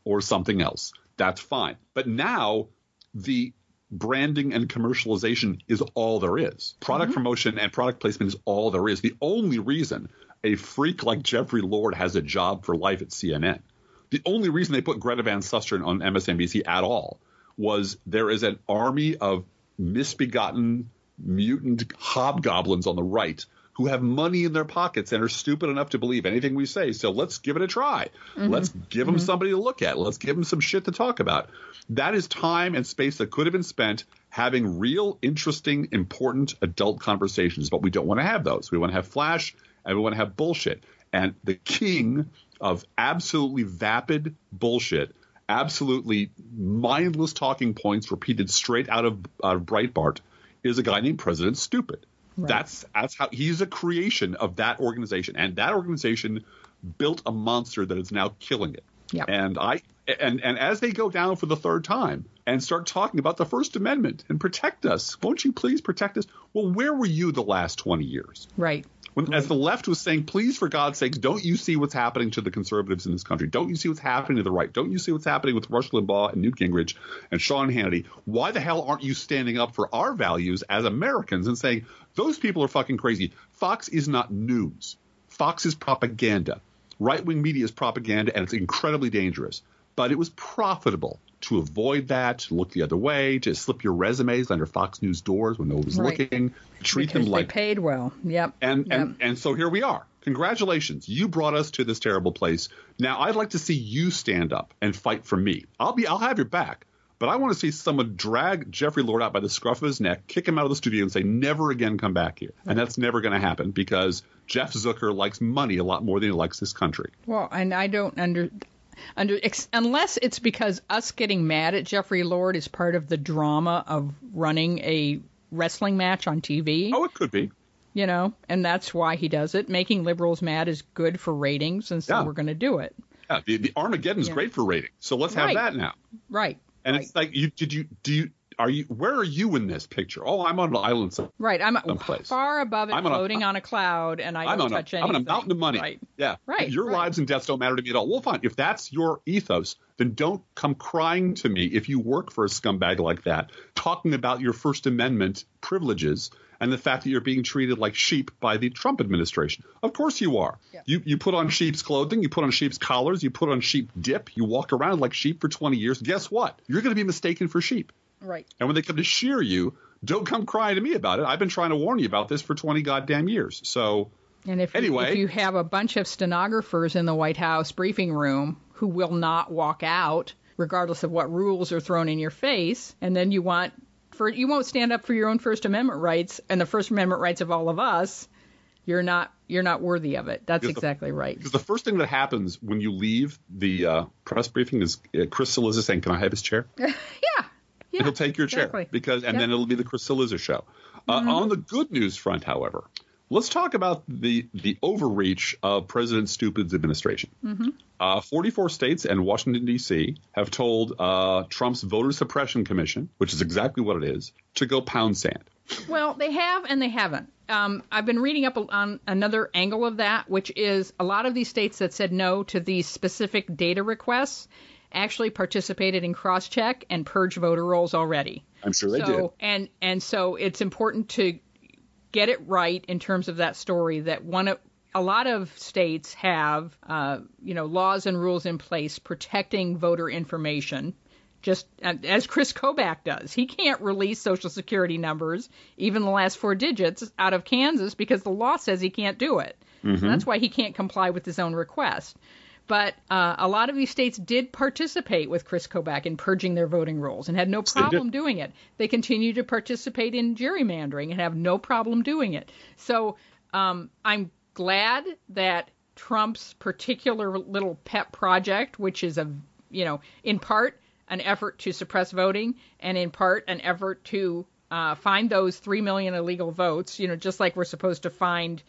or something else. That's fine. But now the branding and commercialization is all there is. Product mm-hmm. promotion and product placement is all there is. The only reason a freak like Jeffrey Lord has a job for life at CNN, the only reason they put Greta Van Susteren on MSNBC at all was there is an army of misbegotten mutant hobgoblins on the right who have money in their pockets and are stupid enough to believe anything we say. So let's give it a try. Mm-hmm. Let's give them mm-hmm. somebody to look at. Let's give them some shit to talk about. That is time and space that could have been spent having real, interesting, important adult conversations, but we don't want to have those. We want to have flash and we want to have bullshit. And the king of absolutely vapid bullshit, absolutely mindless talking points repeated straight out of, out of Breitbart is a guy named President Stupid. That's that's how he's a creation of that organization, and that organization built a monster that is now killing it. Yep. And I and and as they go down for the third time and start talking about the First Amendment and protect us, won't you please protect us? Well, where were you the last twenty years? right. When, as the left was saying, please, for God's sakes, don't you see what's happening to the conservatives in this country? Don't you see what's happening to the right? Don't you see what's happening with Rush Limbaugh and Newt Gingrich and Sean Hannity? Why the hell aren't you standing up for our values as Americans and saying those people are fucking crazy? Fox is not news. Fox is propaganda, right wing media is propaganda, and it's incredibly dangerous. But it was profitable to avoid that, to look the other way, to slip your resumes under Fox News doors when no one was Right. looking, treat because them like they paid well. Yep. and yep. and and so here we are. Congratulations, you brought us to this terrible place. Now I'd like to see you stand up and fight for me. I'll be I'll have your back, but I want to see someone drag Jeffrey Lord out by the scruff of his neck, kick him out of the studio, and say never again come back here. And that's never going to happen because Jeff Zucker likes money a lot more than he likes this country. Well, and I don't under under ex, unless it's because us getting mad at Jeffrey Lord is part of the drama of running a wrestling match on TV. Oh, it could be. You know, and that's why he does it. Making liberals mad is good for ratings, and so Yeah. we're going to do it. Yeah, the, the Armageddon's Yeah. great for ratings, so let's have Right. that now. Right. And right. it's like you did you do you are you where are you in this picture? Oh, I'm on an island. somewhere. Right. I'm someplace. far above it, I'm on a- floating on a cloud, and I I'm don't on, touch a, I'm anything. on a mountain of money. Right. Yeah. Right, Your right. lives and deaths don't matter to me at all. Well, fine. If that's your ethos, then don't come crying to me if you work for a scumbag like that, talking about your First Amendment privileges and the fact that you're being treated like sheep by the Trump administration. Of course you are. Yeah. You you put on sheep's clothing, you put on sheep's collars, you put on sheep dip, you walk around like sheep for 20 years. Guess what? You're going to be mistaken for sheep. Right. And when they come to shear you, don't come crying to me about it. I've been trying to warn you about this for 20 goddamn years. So And if, Anyway. you, if you have a bunch of stenographers in the White House briefing room who will not walk out, regardless of what rules are thrown in your face, and then you want for you won't stand up for your own First Amendment rights and the First Amendment rights of all of us, you're not you're not worthy of it. That's Because the- exactly right. Because the first thing that happens when you leave the uh, press briefing is uh, Chris Cillizza saying, "Can I have his chair?" yeah. Yeah. He'll take your exactly. chair because, and Yep. then it'll be the Chris Cillizza show. Uh, On the good news front, however, let's talk about the the overreach of President Stupid's administration. Uh, 44 states and Washington D.C. have told uh, Trump's voter suppression commission, which is exactly what it is, to go pound sand. Well, they have and they haven't. Um, I've been reading up on another angle of that, which is a lot of these states that said no to these specific data requests actually participated in cross-check and purge voter rolls already. I'm sure they so, did. And and so it's important to get it right in terms of that story that one of a lot of states have, uh, you know, laws and rules in place protecting voter information. Just uh, as Chris Kobach does, he can't release Social Security numbers, even the last four digits, out of Kansas because the law says he can't do it. That's why he can't comply with his own request. But uh, a lot of these states did participate with Chris Kobach in purging their voting rolls and had no problem doing it. They continue to participate in gerrymandering and have no problem doing it. So um, I'm glad that Trump's particular little pet project, which is a, you know, in part an effort to suppress voting and in part an effort to uh, find those three million illegal votes, you know, just like we're supposed to find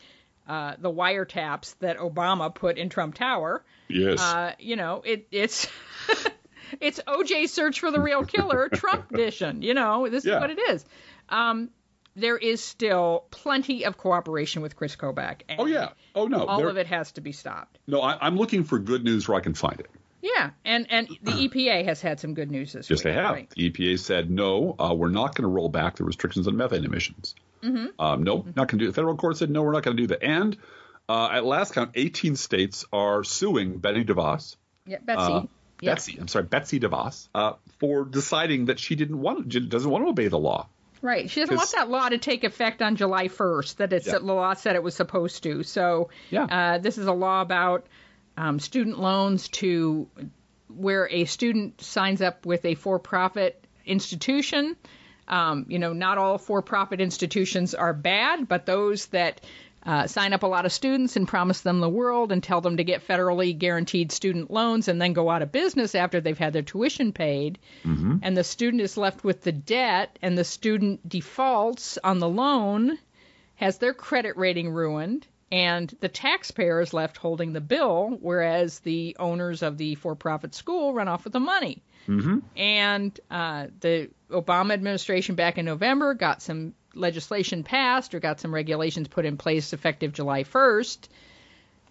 uh, the wiretaps that Obama put in Trump Tower. Yes. Uh, you know, it, it's it's OJ search for the real killer, Trump edition. You know, this Yeah. is what it is. Um, there is still plenty of cooperation with Chris Kobach. and oh yeah. Oh no. all There- of it has to be stopped. No, I, I'm looking for good news where I can find it. Yeah, and and the EPA has had some good news this Yes, week. they have. right? The EPA said no, uh, we're not going to roll back the restrictions on methane emissions. Mm-hmm. Um, nope, not going to do it. The federal court said no, we're not going to do that. And uh, at last count, 18 states are suing Betty DeVos. Yeah, Betsy. Uh, yeah. Betsy, I'm sorry, Betsy DeVos, uh, for deciding that she didn't want, doesn't want to obey the law. Right. She doesn't want that law to take effect on July 1st, that it's, Yeah. the law said it was supposed to. So Yeah. uh, this is a law about um, student loans to where a student signs up with a for-profit institution. Um, you know, not all for-profit institutions are bad, but those that uh, sign up a lot of students and promise them the world and tell them to get federally guaranteed student loans and then go out of business after they've had their tuition paid, and the student is left with the debt, and the student defaults on the loan, has their credit rating ruined, and the taxpayer is left holding the bill, whereas the owners of the for profit school run off with the money. Mm-hmm. And uh, the Obama administration back in November got some legislation passed or got some regulations put in place effective July 1st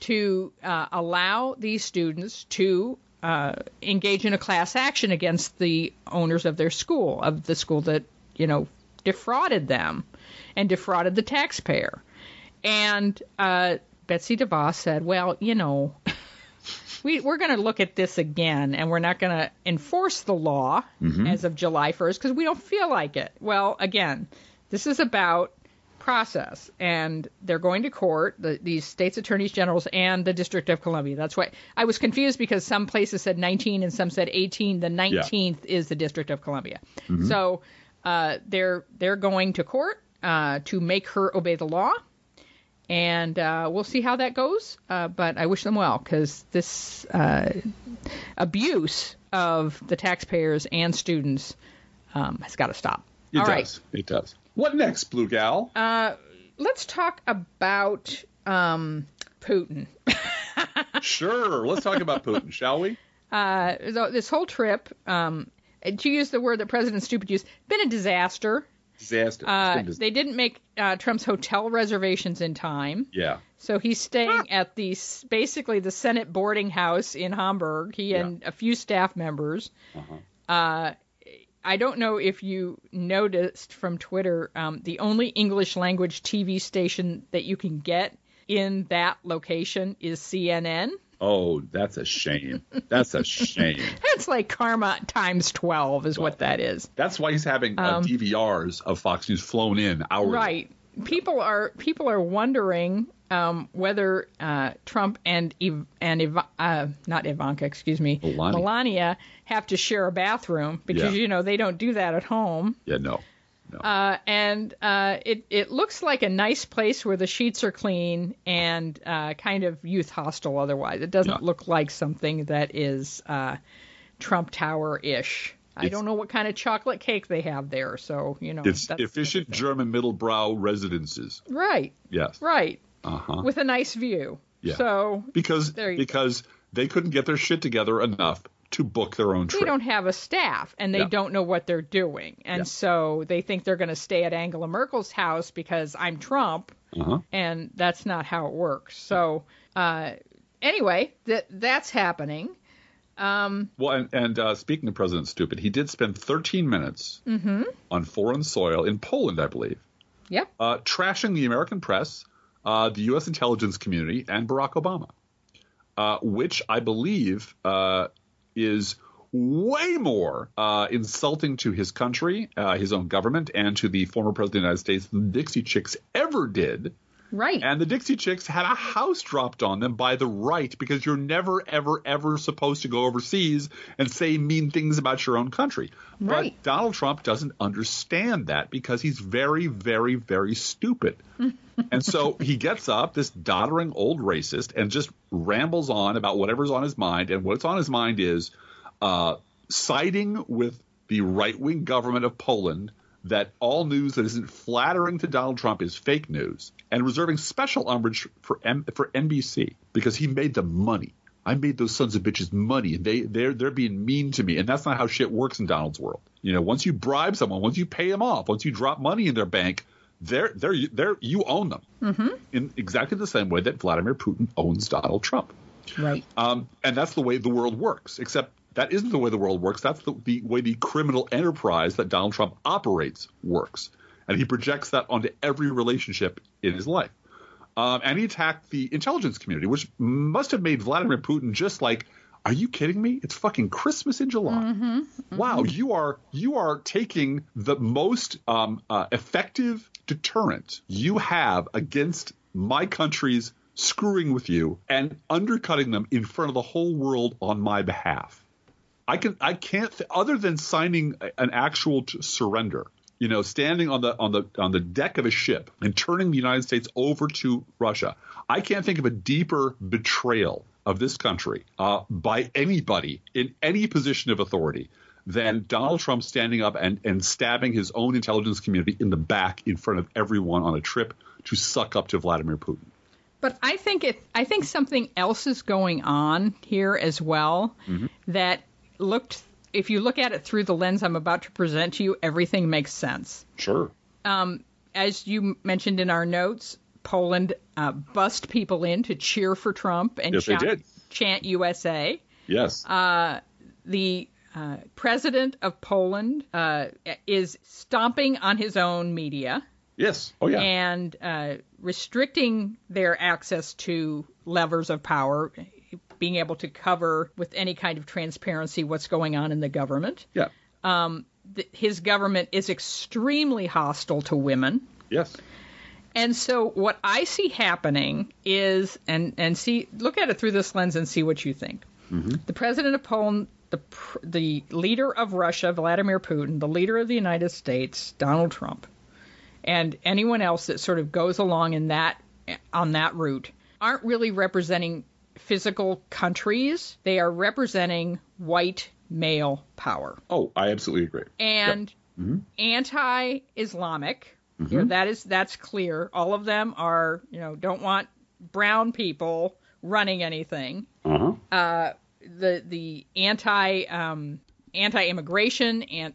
to uh, allow these students to uh, engage in a class action against the owners of their school, of the school that, you know, defrauded them and defrauded the taxpayer. And uh, Betsy DeVos said, "Well, you know, we we're going to look at this again, and we're not going to enforce the law as of July 1st because we don't feel like it." Well, again, this is about process, and they're going to court, the, these states' attorneys generals and the District of Columbia. That's why I was confused because some places said 19 and some said 18. The 19th is the District of Columbia. So uh, they're they're going to court uh, to make her obey the law, and uh, we'll see how that goes. Uh, but I wish them well because this uh, abuse of the taxpayers and students um, has got to stop. It All does. right. It does. What next, Blue Gal? Uh, let's talk about um, Putin. sure. Let's talk about Putin, shall we? Uh, so this whole trip, um, to use the word that President Stupid used, been a disaster. Disaster. Uh, dis- they didn't make uh, Trump's hotel reservations in time, yeah. so he's staying at the basically the Senate boarding house in Hamburg. He and a few staff members. Uh-huh. Uh, I don't know if you noticed from Twitter, um, the only English language TV station that you can get in that location is CNN. Oh, that's a shame. That's a shame. That's like karma times 12 is what that is. That's why he's having uh, Um, DVRs of Fox News flown in hourly. Right. People are people are wondering um, whether uh, Trump and Ev- and Iva- uh, not Ivanka, excuse me, Melania. have to share a bathroom because Yeah. you know they don't do that at home. Yeah, no. No. Uh, and uh, it it looks like a nice place where the sheets are clean and uh, kind of youth hostel. Otherwise, it doesn't Yeah. look like something that is uh, Trump Tower ish. I don't know what kind of chocolate cake they have there, so you know. it's efficient German middlebrow residences. Right, Yes. right, Uh-huh. with a nice view. Yeah. So Because There you go. because they couldn't get their shit together enough to book their own trip. they don't have a staff and they Yeah. don't know what they're doing, and Yeah. so they think they're going to stay at Angela Merkel's house because I'm Trump. Uh-huh. and that's not how it works. So, uh, anyway, that that's happening. Well, and, and uh, speaking of President Stupid, he did spend 13 minutes Mm-hmm. on foreign soil in Poland, I believe, Yep. uh, trashing the American press, uh, the U.S. intelligence community, and Barack Obama, uh, which I believe uh, is way more uh, insulting to his country, uh, his own government, and to the former president of the United States than Dixie Chicks ever did. Right. And the Dixie Chicks had a house dropped on them by the right because you're never, ever, ever supposed to go overseas and say mean things about your own country. Right. But Donald Trump doesn't understand that because he's very, very, very stupid. and so he gets up, this doddering old racist, and just rambles on about whatever's on his mind. And what's on his mind is uh, siding with the right wing government of Poland that all news that isn't flattering to Donald Trump is fake news, and reserving special umbrage for M- for NBC because he made them money. I made those sons of bitches money, and they they're they're being mean to me, and that's not how shit works in Donald's world. You know, once you bribe someone, once you pay them off, once you drop money in their bank, they're they're they're you own them mm-hmm. in exactly the same way that Vladimir Putin owns Donald Trump. right. Um, and that's the way the world works. Except that isn't the way the world works. That's the, the way the criminal enterprise that Donald Trump operates works. And he projects that onto every relationship in his life. Um, and he attacked the intelligence community, which must have made Vladimir Putin just like, are you kidding me? It's fucking Christmas in July. Wow, you are you are taking the most um, uh, effective deterrent you have against my country's screwing with you and undercutting them in front of the whole world on my behalf. I can I can't th- other than signing an actual t- surrender. You know, standing on the on the on the deck of a ship and turning the United States over to Russia. I can't think of a deeper betrayal of this country uh, by anybody in any position of authority than Donald Trump standing up and, and stabbing his own intelligence community in the back in front of everyone on a trip to suck up to Vladimir Putin. But I think it. I think something else is going on here as well. That looked. If you look at it through the lens I'm about to present to you, everything makes sense. Sure. As you mentioned in our notes, Poland uh, bust people in to cheer for Trump and Yes, they chant, did. chant USA. Yes. the uh, president of Poland uh, is stomping on his own media. Yes. Oh yeah. and uh, restricting their access to levers of power, being able to cover with any kind of transparency what's going on in the government. yeah. Um, th- His government is extremely hostile to women. Yes. And so what I see happening is, and and see, look at it through this lens and see what you think. Mm-hmm. The president of Poland, the the leader of Russia, Vladimir Putin, the leader of the United States, Donald Trump, and anyone else that sort of goes along in that on that route aren't really representing physical countries. They are representing white male power Oh, I absolutely agree. and anti-Islamic. You know, that is that's clear. All of them are, you know, don't want brown people running anything. Uh huh. The the anti um, anti-immigration and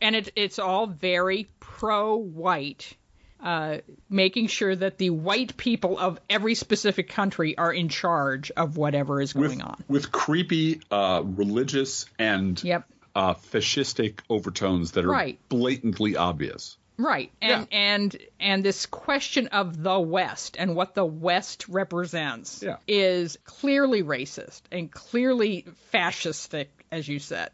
and it, it's all very pro-white. Uh, making sure that the white people of every specific country are in charge of whatever is going with, on. with creepy uh, religious and Yep. uh, fascistic overtones that are Right. blatantly obvious. Right. And and and this question of the West and what the West represents Yeah. is clearly racist and clearly fascistic, as you said.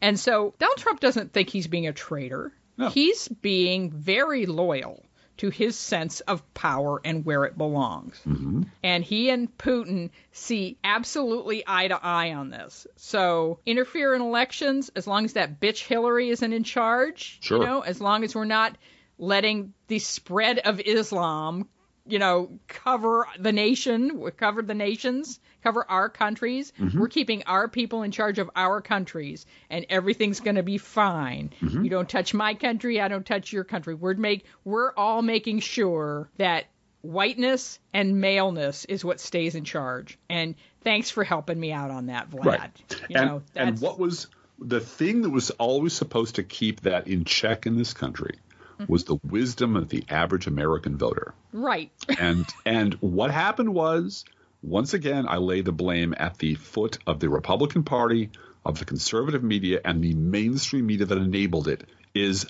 And so Donald Trump doesn't think he's being a traitor. No. He's being very loyal to his sense of power and where it belongs. Mm-hmm. And he and Putin see absolutely eye to eye on this. So interfere in elections as long as that bitch Hillary isn't in charge. Sure. You know, as long as we're not letting the spread of Islam, you know, cover the nation, cover the nations, cover our countries. Mm-hmm. We're keeping our people in charge of our countries, and everything's going to be fine. Mm-hmm. You don't touch my country, I don't touch your country. We're make we're all making sure that whiteness and maleness is what stays in charge. And thanks for helping me out on that, Vlad. Right. You and, know, and what was the thing that was always supposed to keep that in check in this country Mm-hmm. was the wisdom of the average American voter. right. And and what happened was once again I lay the blame at the foot of the Republican Party, of the conservative media and the mainstream media that enabled it is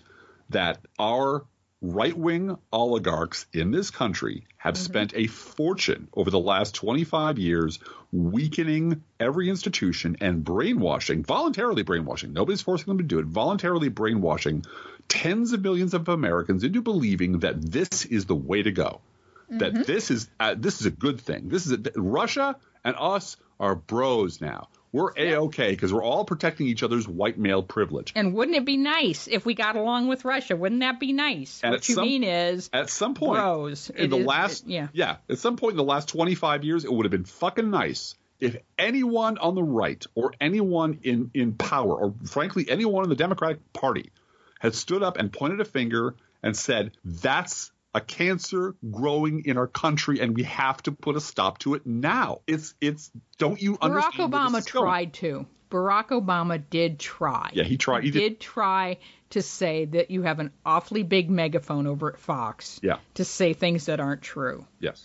that our right-wing oligarchs in this country have spent a fortune over the last 25 years weakening every institution and brainwashing, voluntarily brainwashing. Nobody's forcing them to do it. Voluntarily brainwashing tens of millions of Americans into believing that this is the way to go. That this is uh, this is a good thing. This is a, Russia and us are bros now. We're a okay because we're all protecting each other's white male privilege. And wouldn't it be nice if we got along with Russia? Wouldn't that be nice? What at you some- mean is At some point Bros. in the is- last it- yeah. yeah, at some point in the last 25 years it would have been fucking nice if anyone on the right or anyone in in power or frankly anyone in the Democratic Party had stood up and pointed a finger and said that's a cancer growing in our country and we have to put a stop to it now. It's it's don't you Barack understand this Obama tried to. Barack Obama did try. Yeah, he tried. He He did. did try to say that you have an awfully big megaphone over at Fox Yeah. to say things that aren't true. Yes.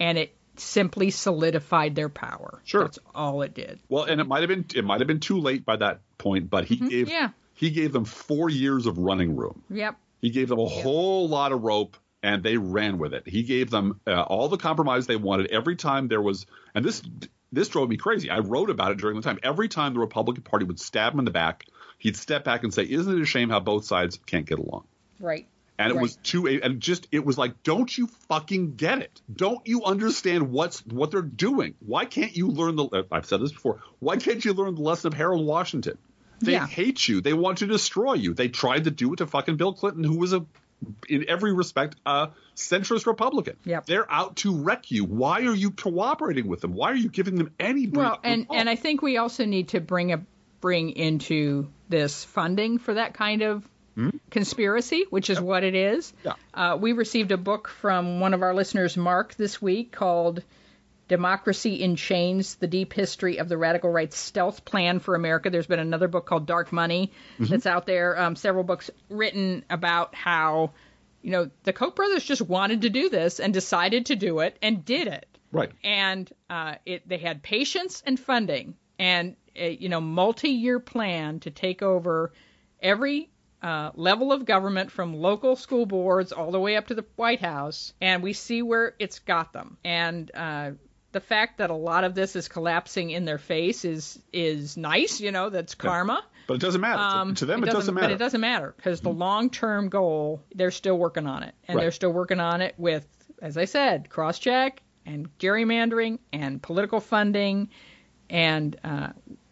And it simply solidified their power. Sure. That's all it did. Well, and it might have been it might have been too late by that point, but he gave Mm-hmm. yeah. he gave them four years of running room. Yep. He gave them a whole lot of rope, and they ran with it. He gave them uh, all the compromise they wanted. Every time there was, and this this drove me crazy. I wrote about it during the time. Every time the Republican Party would stab him in the back, he'd step back and say, "Isn't it a shame how both sides can't get along?" Right. And it Right. was too, and just it was like, don't you fucking get it? Don't you understand what's what they're doing? Why can't you learn the? uh, I've said this before. Why can't you learn the lesson of Harold Washington? They Yeah. hate you. They want to destroy you. They tried to do it to fucking Bill Clinton, who was a, in every respect, a centrist Republican. Yep. They're out to wreck you. Why are you cooperating with them? Why are you giving them any? Well, and and I think we also need to bring a bring into this funding for that kind of conspiracy, which is what it is. Yeah. Uh, we received a book from one of our listeners, Mark, this week called Democracy in Chains The Deep History of the Radical Right's Stealth Plan for America. There's been another book called Dark Money that's out there, um, several books written about how, you know, the Koch brothers just wanted to do this and decided to do it and did it right. and uh, it they had patience and funding and a, you know multi-year plan to take over every uh, level of government from local school boards all the way up to the White House, and we see where it's got them. And uh, the fact that a lot of this is collapsing in their face is is nice. You know, that's karma. But it doesn't matter. Um, to them, it, doesn't, doesn't, matter. But it doesn't matter because the long term goal, they're still working on it. And Right. they're still working on it with, as I said, cross check and gerrymandering and political funding. And uh,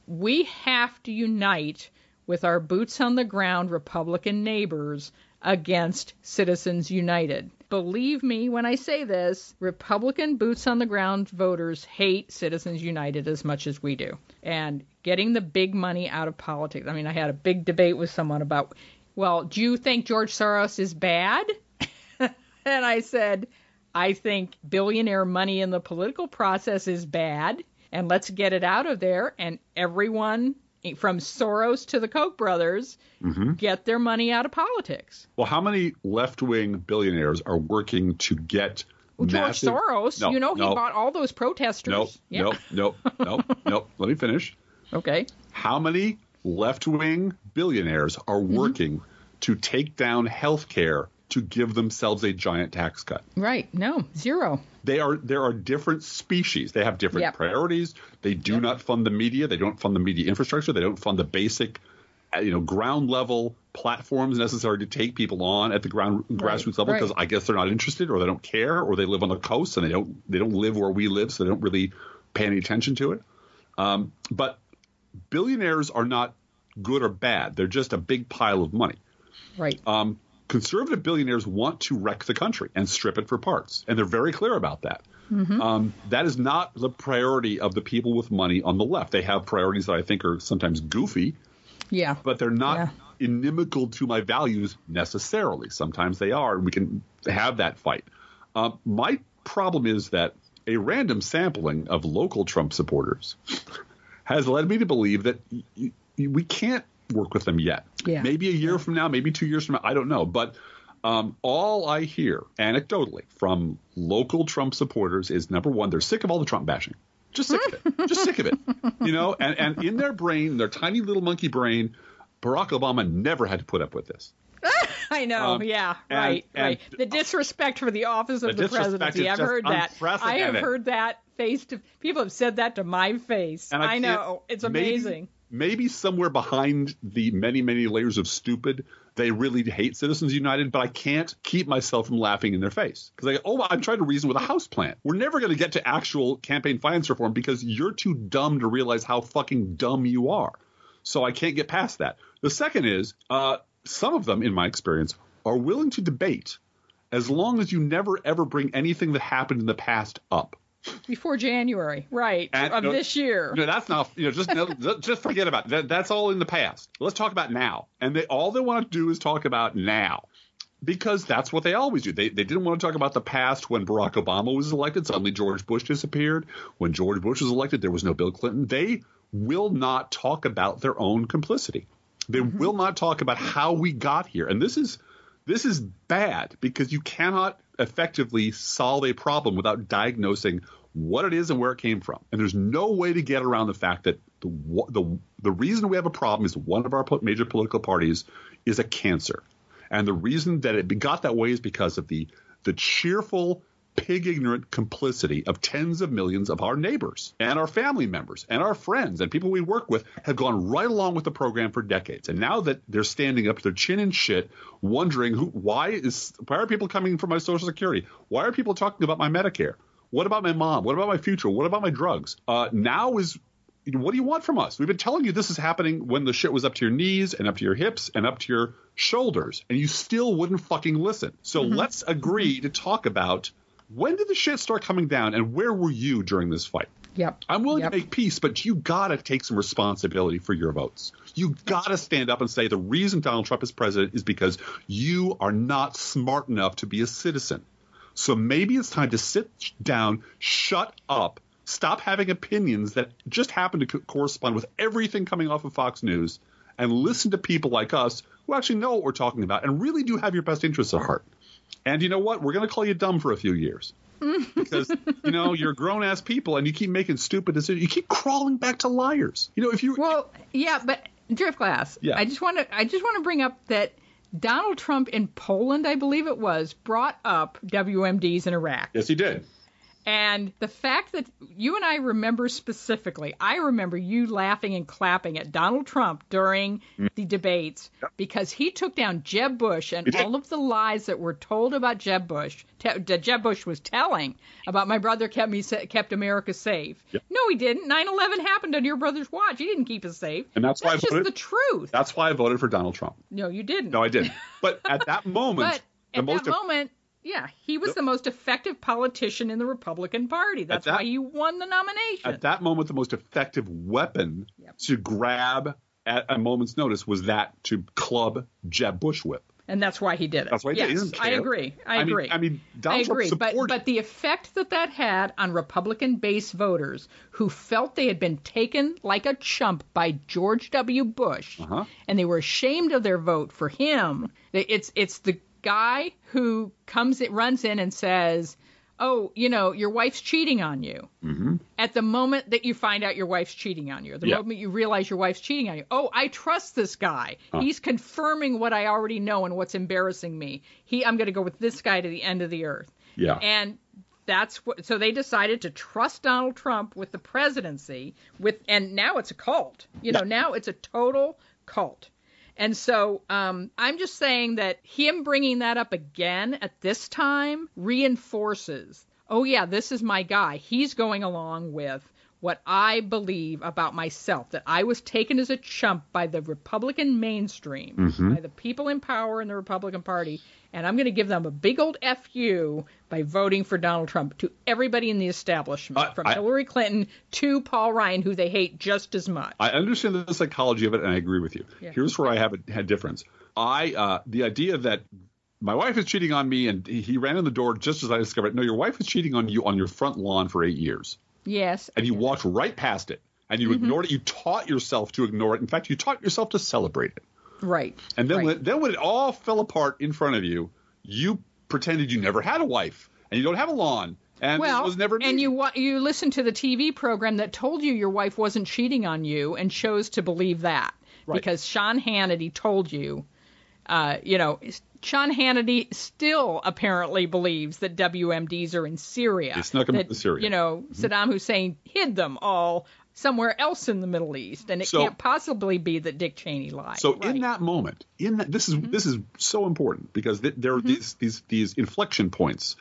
we have to unite with our boots on the ground Republican neighbors against Citizens United. Believe me when I say this, Republican boots on the ground voters hate Citizens United as much as we do. And getting the big money out of politics. I mean, I had a big debate with someone about, well, do you think George Soros is bad? and I said, I think billionaire money in the political process is bad, and let's get it out of there. And everyone, from Soros to the Koch brothers, get their money out of politics. Well, how many left-wing billionaires are working to get Well, George massive- Soros, No, you know, he bought all those protesters. Nope, yeah. nope, nope, nope, nope. Let me finish. Okay. How many left-wing billionaires are Mm-hmm. working to take down health care to give themselves a giant tax cut? Right. No, zero. They are there are different species. They have different Yep. priorities. They do not fund the media. They don't fund the media infrastructure. They don't fund the basic, uh, you know, ground level platforms necessary to take people on at the ground grassroots level right. because I guess they're not interested or they don't care or they live on the coast and they don't they don't live where we live, so they don't really pay any attention to it. Um, but billionaires are not good or bad. They're just a big pile of money Right. um, conservative billionaires want to wreck the country and strip it for parts, and they're very clear about that. Um, that is not the priority of the people with money on the left. They have priorities that I think are sometimes goofy, yeah. but they're not Yeah. inimical to my values necessarily. Sometimes they are, and we can have that fight. Um, my problem is that a random sampling of local Trump supporters has led me to believe that y- y- we can't work with them yet. Yeah. Maybe a year from now, maybe two years from now, I don't know. But um, all I hear anecdotally from local Trump supporters is number one, they're sick of all the Trump bashing. Just sick of it. Just sick of it. You know, and, and in their brain, their tiny little monkey brain, Barack Obama never had to put up with this. I know. Um, yeah. and- right. and- right. The disrespect for the office of The the, presidency. I've heard that. I have heard that face to people have said that to my face. And I, I, know. It's amazing. Maybe, somewhere behind the many, many layers of stupid, they really hate Citizens United, but I can't keep myself from laughing in their face. Because I oh, I'm trying to reason with a house plant. We're never going to get to actual campaign finance reform because you're too dumb to realize how fucking dumb you are. So I can't get past that. The second is uh, some of them, in my experience, are willing to debate as long as you never ever bring anything that happened in the past up. Before January, right, And- of no, this year. No, that's not. You know, just no, just forget about it. That, that's all in the past. Let's talk about now. And they all they want to do is talk about now, because that's what they always do. They they didn't want to talk about the past when Barack Obama was elected. Suddenly George Bush disappeared. When George Bush was elected, there was no Bill Clinton. They will not talk about their own complicity. They mm-hmm. will not talk about how we got here. And this is this is bad because you cannot effectively solve a problem without diagnosing what it is and where it came from. And there's no way to get around the fact that the the the reason we have a problem is one of our major political parties is a cancer. And the reason that it got that way is because of the the cheerful pig ignorant complicity of tens of millions of our neighbors and our family members and our friends and people we work with have gone right along with the program for decades. And now that they're standing up to their chin in shit, wondering who, why is why are people coming for my Social Security? Why are people talking about my Medicare? What about my mom? What about my future? What about my drugs? Uh, now is what do you want from us? We've been telling you this is happening when the shit was up to your knees and up to your hips and up to your shoulders, and you still wouldn't fucking listen. So let's agree to talk about when did the shit start coming down and where were you during this fight? Yep. I'm willing Yep. to make peace, but you gotta take some responsibility for your votes. You gotta stand up and say the reason Donald Trump is president is because you are not smart enough to be a citizen. So maybe it's time to sit down, shut up, stop having opinions that just happen to co- correspond with everything coming off of Fox News, and listen to people like us who actually know what we're talking about and really do have your best interests at heart. And you know what? We're going to call you dumb for a few years. because you know you're grown ass people and you keep making stupid decisions. You keep crawling back to liars. You know if you Well, yeah, but Driftglass. Yeah. I just want to I just want to bring up that Donald Trump in Poland, I believe it was, brought up WMDs in Iraq. Yes, he did. And the fact that you and I remember specifically, I remember you laughing and clapping at Donald Trump during Mm. the debates because he took down Jeb Bush and all of the lies that were told about Jeb Bush, te- that Jeb Bush was telling about my brother kept me sa- kept America safe. Yep. No, he didn't. 9/11 happened on your brother's watch. He didn't keep us safe. And that's why I just the truth. That's why I voted for Donald Trump. No, you didn't. No, I didn't. But at that moment, at most that moment, yeah, he was Yep. the most effective politician in the Republican Party. That's that- why he won the nomination. at that moment, the most effective weapon Yep. to grab at a moment's notice was that to club Jeb Bush with. and that's why he did it. That's why he yes, did it. I agree. I, I mean- agree. I mean, Donald I Trump agree. But but the effect that that had on Republican base voters who felt they had been taken like a chump by George W. Bush, Uh-huh. and they were ashamed of their vote for him. It's it's the guy who comes it runs in and says. Oh, you know, your wife's cheating on you. Mm-hmm. At the moment that you find out your wife's cheating on you, the Yeah. moment you realize your wife's cheating on you, oh, I trust this guy. He's confirming what I already know and what's embarrassing me. He, I'm going to go with this guy to the end of the earth. Yeah. And that's what. So they decided to trust Donald Trump with the presidency. With and now it's a cult. You know, now it's a total cult. And so um, I'm just saying that him bringing that up again at this time reinforces. Oh yeah, this is my guy. He's going along with what I believe about myself that I was taken as a chump by the Republican mainstream, Mm-hmm. by the people in power in the Republican Party, and I'm going to give them a big old fu by voting for Donald Trump to everybody in the establishment, Uh, from I- Hillary Clinton to Paul Ryan, who they hate just as much. I understand the psychology of it, and I agree with you. Yeah. Here's where I have a, had difference. I uh, the idea that my wife is cheating on me, and he ran in the door just as I discovered. It. No, your wife is cheating on you on your front lawn for eight years, yes, and you walked right past it, and you Mm-hmm. ignored it. You taught yourself to ignore it. In fact, you taught yourself to celebrate it. Right. And then right. when then when it all fell apart in front of you, you pretended you never had a wife, and you don't have a lawn, and well, it was never. and you you listened to the TV program that told you your wife wasn't cheating on you and chose to believe that Right. because Sean Hannity told you, uh, you know, Sean Hannity still apparently believes that WMDs are in Syria. They snuck 'em that, into Syria. You know, Saddam Hussein hid them all somewhere else in the Middle East, and it So- can't possibly be that Dick Cheney lied. So Right. Mm-hmm. in that moment, in that this is this is so important because th- there are these these these inflection points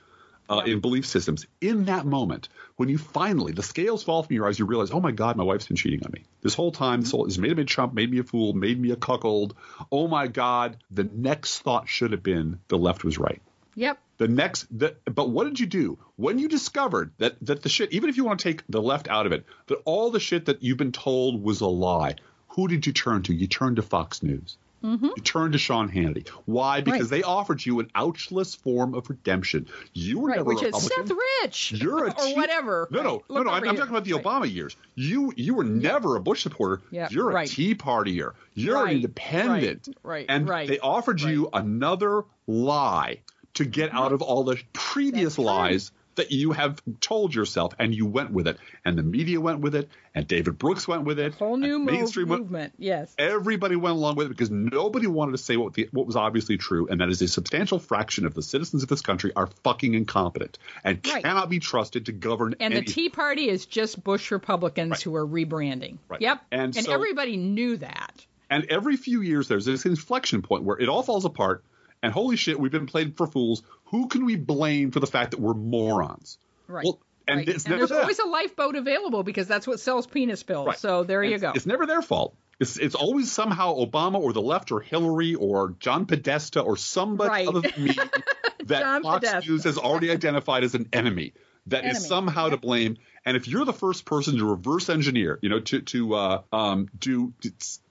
uh, in belief systems. In that moment, when you finally the scales fall from your eyes, you realize, oh my God, my wife's been cheating on me this whole time. This whole this made me a chump, made me a fool, made me a cuckold. Oh my God, the next thought should have been the left was right. Yep. The next, the, but what did you do when you discovered that that the shit? Even if you want to take the left out of it, that all the shit that you've been told was a lie. Who did you turn to? You turned to Fox News. You turned to Sean Hannity. Why? Because Mm-hmm. Right. they offered you an ouchless form of redemption. You were Right, never which a is Seth Rich, You're a or whatever. No, no, Right. no, no. I'm, I'm talking about the. Obama years. You you were never a Bush supporter. Yeah, You're a. Tea Partier. You're Right, independent. right, And right, they offered you another lie to get out of all the previous lies that you have told yourself, and you went with it, and the media went with it, and David Brooks went with it, a Whole new and move, mainstream went- movement. Yes. Everybody went along with it because nobody wanted to say what the, what was obviously true, and that is a substantial fraction of the citizens of this country are fucking incompetent and Right. cannot be trusted to govern. And any- the Tea Party is just Bush Republicans Right. who are rebranding. Right. Yep. And so- everybody knew that. And every few years, there's this inflection point where it all falls apart, and holy shit, we've been played for fools. Who can we blame for the fact that we're morons? Right. Well, and right. and there's that. always a lifeboat available because that's what sells penis pills. Right. So there you It's- go. It's never their fault. It's it's always somehow Obama or the left or Hillary or John Podesta or somebody Right. other than me that John Fox Podesta. News has already identified as an enemy that is Enemy. somehow to blame. And if you're the first person to reverse engineer, you know, to to uh, um, do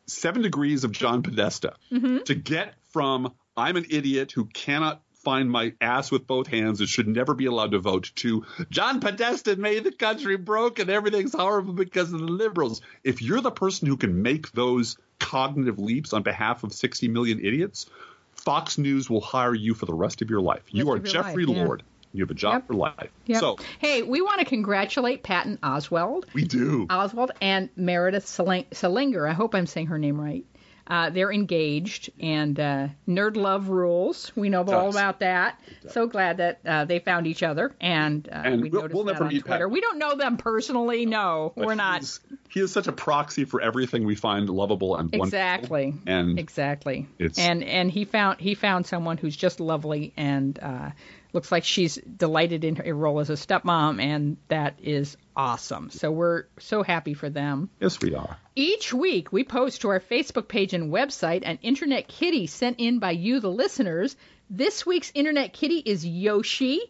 seven degrees of John Podesta Mm-hmm. to get from I'm an idiot who cannot find my ass with both hands and should never be allowed to vote to John Podesta made the country broke and everything's horrible because of the liberals. If you're the person who can make those cognitive leaps on behalf of 60 million idiots, Fox News will hire you for the rest of your life. you are Jeffrey life, yeah. Lord. You have a job Yep. for life. Yep. So hey, we want to congratulate Patton Oswalt. we do. Oswalt and Meredith Seling- Salenger. I hope I'm saying her name right. Uh, they're engaged, and uh, nerd love rules. We know all about that. So glad that uh, they found each other, and, uh, And we we'll- noticed we'll that never on meet Twitter. Pat. We don't know them personally. No, But we're not. He is such a proxy for everything we find lovable and wonderful. Exactly. And Exactly. It's- and and he found he found someone who's just lovely and uh, looks like she's delighted in her role as a stepmom, and that is awesome. So we're so happy for them. yes, we are. Each week, we post to our Facebook page and website an internet kitty sent in by you, the listeners. This week's internet kitty is Yoshi.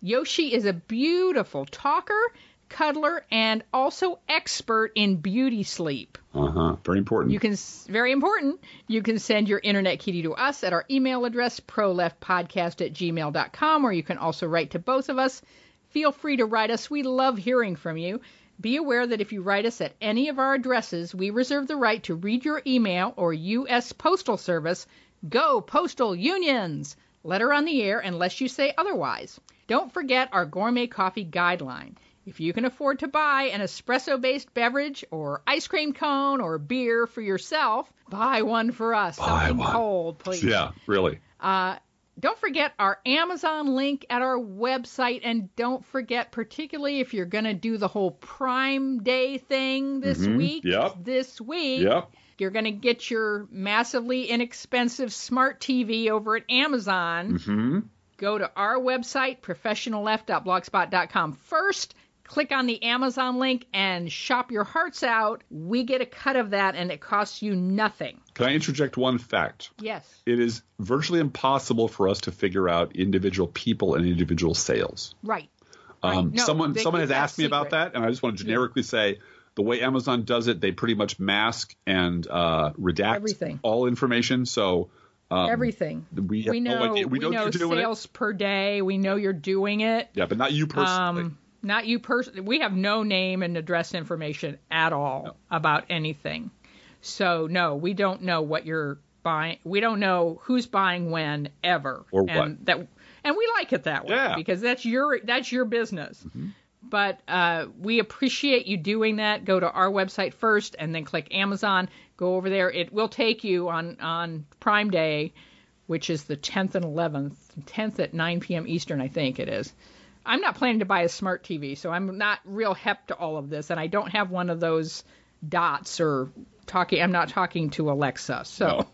Yoshi is a beautiful talker, cuddler, and also expert in beauty sleep. Uh huh. Very important. You can, very important, you can send your internet kitty to us at our email address, proleftpodcast at gmail.com, or you can also write to both of us. Feel free to write us. We love hearing from you. Be aware that if you write us at any of our addresses, we reserve the right to read your email or U.S. Postal Service. Go Postal Unions! Letter on the air unless you say otherwise. Don't forget our gourmet coffee guideline. If you can afford to buy an espresso based beverage or ice cream cone or beer for yourself, buy one for us. Buy Something one. cold, please. yeah, really. Don't forget our Amazon link at our website. And don't forget, particularly if you're going to do the whole Prime Day thing this week, Yep. this week, Yep. you're going to get your massively inexpensive smart TV over at Amazon. Hmm. Go to our website, professionalleft.blogspot.com. First, click on the Amazon link and shop your hearts out. We get a cut of that, and it costs you nothing. Can I interject one fact? Yes. It is virtually impossible for us to figure out individual people and individual sales. Right. Um, Right. No, someone someone has asked me about that, and I just want to generically say the way Amazon does it, they pretty much mask and uh, redact Everything. all information. So um, Everything. we, we no know idea. We, know, know sales per day. We know you're doing it. it. Yeah, but not you personally. Um, not you personally. We have no name and address information at all about anything. So no, we don't know what you're buying. We don't know who's buying when ever. Or and what. That and we like it that way Yeah. because that's your that's your business. But uh, we appreciate you doing that. Go to our website first and then click Amazon. Go over there. It will take you on on Prime Day, which is the 10th and 11th, 10th at 9 p.m. Eastern, I think it is. I'm not planning to buy a smart TV, so I'm not real hep to all of this, and I don't have one of those dots or talking. I'm not talking to Alexa, so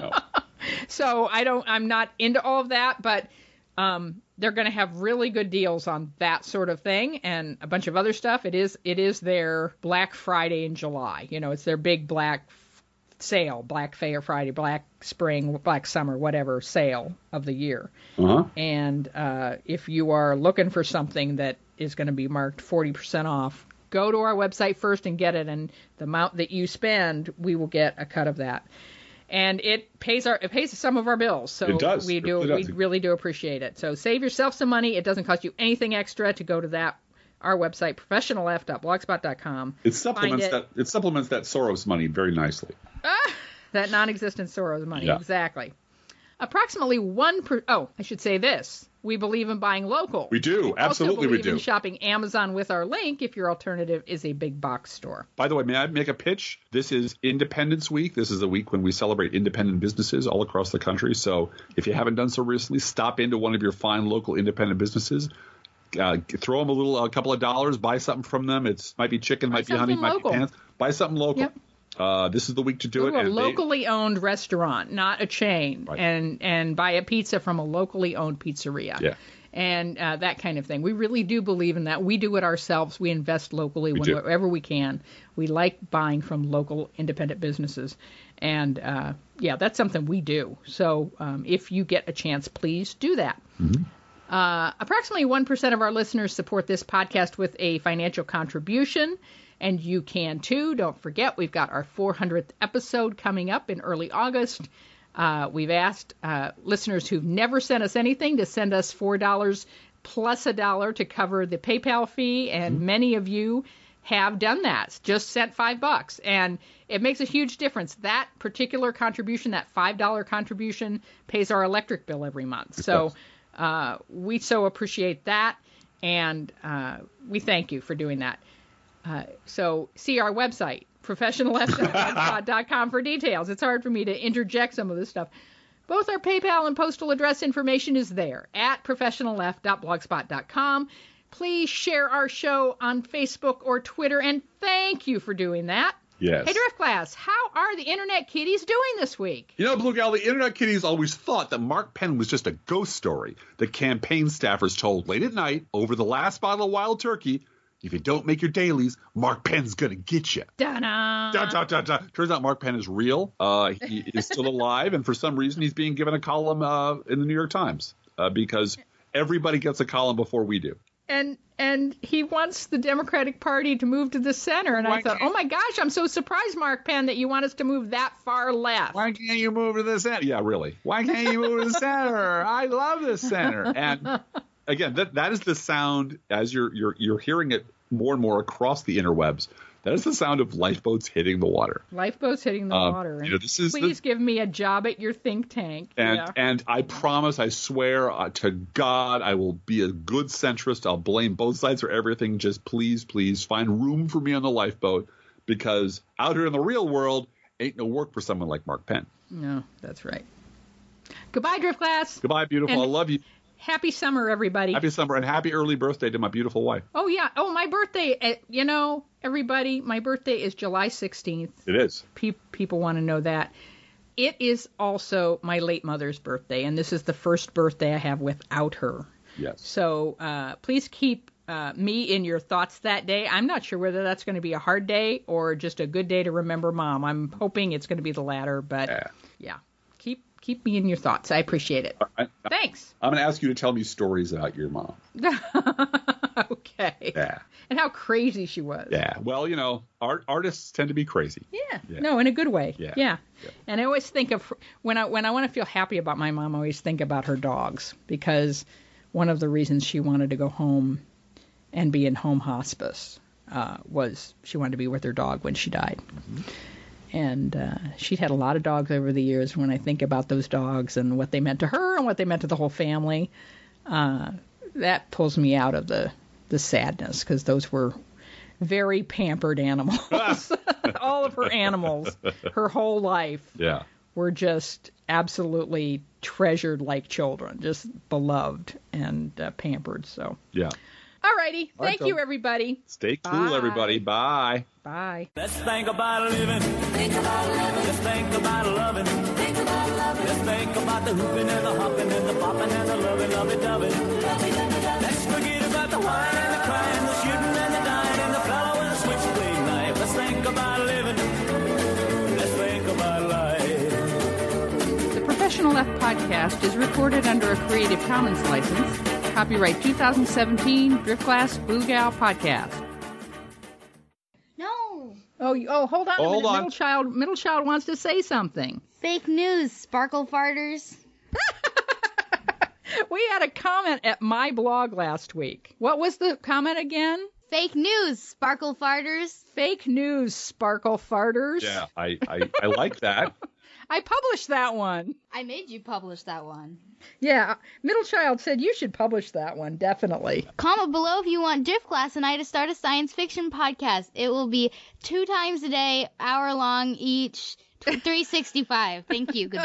No. so I don't. I'm not into all of that, but um, they're going to have really good deals on that sort of thing and a bunch of other stuff. It is it is their Black Friday in July. You know, it's their big Black sale, Black Fair Friday, Black Spring, Black Summer, whatever sale of the year. Uh-huh. And uh, if you are looking for something that is going to be marked 40% off, go to our website first and get it. And the amount that you spend, we will get a cut of that. And it pays our it pays some of our bills, so It does. we It do really we does. really do appreciate it. So save yourself some money. It doesn't cost you anything extra to go to that our website professionalleft.blogspot.com. It supplements it. that it supplements that Soros money very nicely. Ah, That non-existent Soros money, Yeah. exactly. Approximately one per. Oh, I should say this: we believe in buying local. We do. also Absolutely we believe in do. shopping Amazon with our link if your alternative is a big box store. By the way, may I make a pitch? This is Independence Week. This is a week when we celebrate independent businesses all across the country. So if you haven't done so recently, stop into one of your fine local independent businesses. Uh, throw them a little, a couple of dollars, buy something from them. It's might be chicken, might be honey, something might be pants. Buy something local. Yep. Uh, this is the week to do Go it. a and they- locally owned restaurant, not a chain, Right. and and buy a pizza from a locally owned pizzeria. Yeah. And uh, that kind of thing. We really do believe in that. We do it ourselves. We invest locally whenever we can. We like buying from local independent businesses. And uh, yeah, that's something we do. So um, if you get a chance, please do that. Uh, approximately 1% of our listeners support this podcast with a financial contribution, and you can too. Don't forget, we've got our 400th episode coming up in early August. Uh, we've asked uh, listeners who've never sent us anything to send us $4 plus a dollar to cover the PayPal fee, and many of you have done that. Just sent five bucks, and it makes a huge difference. That particular contribution, that five dollar contribution, pays our electric bill every month. So. Uh, we so appreciate that, and uh, we thank you for doing that. Uh, so see our website professionalleft.blogspot.com for details. It's hard for me to interject some of this stuff. Both our PayPal and postal address information is there at professionalleft.blogspot.com. Please share our show on Facebook or Twitter, and thank you for doing that. Yes. Hey, Driftglass, how are the Internet Kitties doing this week? You know, Blue Gal, the Internet Kitties always thought that Mark Penn was just a ghost story that campaign staffers told late at night over the last bottle of wild turkey. If you don't make your dailies, Mark Penn's gonna get you. Da-da. Da, da, da. Turns out Mark Penn is real. Uh, he is still alive, and for some reason, he's being given a column uh, in the New York Times uh, because everybody gets a column before we do. And and he wants the Democratic Party to move to the center. And I thought, oh my gosh, I'm so surprised, Mark Penn, that you want us to move that far left. Why can't you move to the center? Yeah, really. Why can't you move to the center? I love the center. And again, that that is the sound as you're you're you're hearing it more and more across the interwebs. That is the sound of lifeboats hitting the water. Lifeboats hitting the Um, water. you know, this is the- Please give me a job at your think tank. And yeah. and I promise, I swear uh, to God, I will be a good centrist. I'll blame both sides for everything. Just please, please find room for me on the lifeboat because out here in the real world, ain't no work for someone like Mark Penn. no, that's right. Goodbye, Driftglass. Goodbye, beautiful. And- I love you. Happy summer, everybody. Happy summer and happy early birthday to my beautiful wife. oh yeah. Oh, my birthday. eh, You know, everybody, my birthday is July 16th. It is. Pe- people want to know that. It is also my late mother's birthday, and this is the first birthday I have without her. Yes. So uh, please keep uh, me in your thoughts that day. I'm not sure whether that's going to be a hard day or just a good day to remember mom. I'm hoping it's going to be the latter, but Yeah. yeah, keep me in your thoughts. I appreciate it. Thanks. I'm going to ask you to tell me stories about your mom. okay. Yeah. And how crazy she was. Yeah. Well, you know, art artists tend to be crazy. Yeah. Yeah. No, in a good way. Yeah. Yeah. Yeah. And I always think of when I when I want to feel happy about my mom, I always think about her dogs because one of the reasons she wanted to go home and be in home hospice uh, was she wanted to be with her dog when she died. And uh, she'd had a lot of dogs over the years. When I think about those dogs and what they meant to her and what they meant to the whole family, uh, that pulls me out of the the sadness because those were very pampered animals. All of her animals, her whole life, Yeah. were just absolutely treasured like children, just beloved and uh, pampered. So, Yeah. alrighty, All right, thank you, everybody. Stay cool, Bye. everybody. Bye. Bye. Let's think about living. Think about living. Let's think about loving. Think about loving. Let's think about the hooping and the hopping and the popping and the loving, loving, loving. Let's forget about the wine and the crying, the shooting and the dying, and the fellow with the switchblade knife. Let's think about living. Let's think about life. The Professional Left podcast is recorded under a Creative Commons license. Copyright 2017 Driftglass Blue Gal Podcast. No. Oh, oh, hold on Oh, a hold minute. on. Middle child, middle child wants to say something. Fake news, sparkle farters. We had a comment at my blog last week. What was the comment again? Fake news, sparkle farters. Fake news, sparkle farters. Yeah. I, I, I like that. I published that one. I made you publish that one. Yeah, uh, middle child said you should publish that one, definitely. Comment below if you want Driftglass and I to start a science fiction podcast. It will be two times a day, hour long each, 365. Thank you. Goodbye.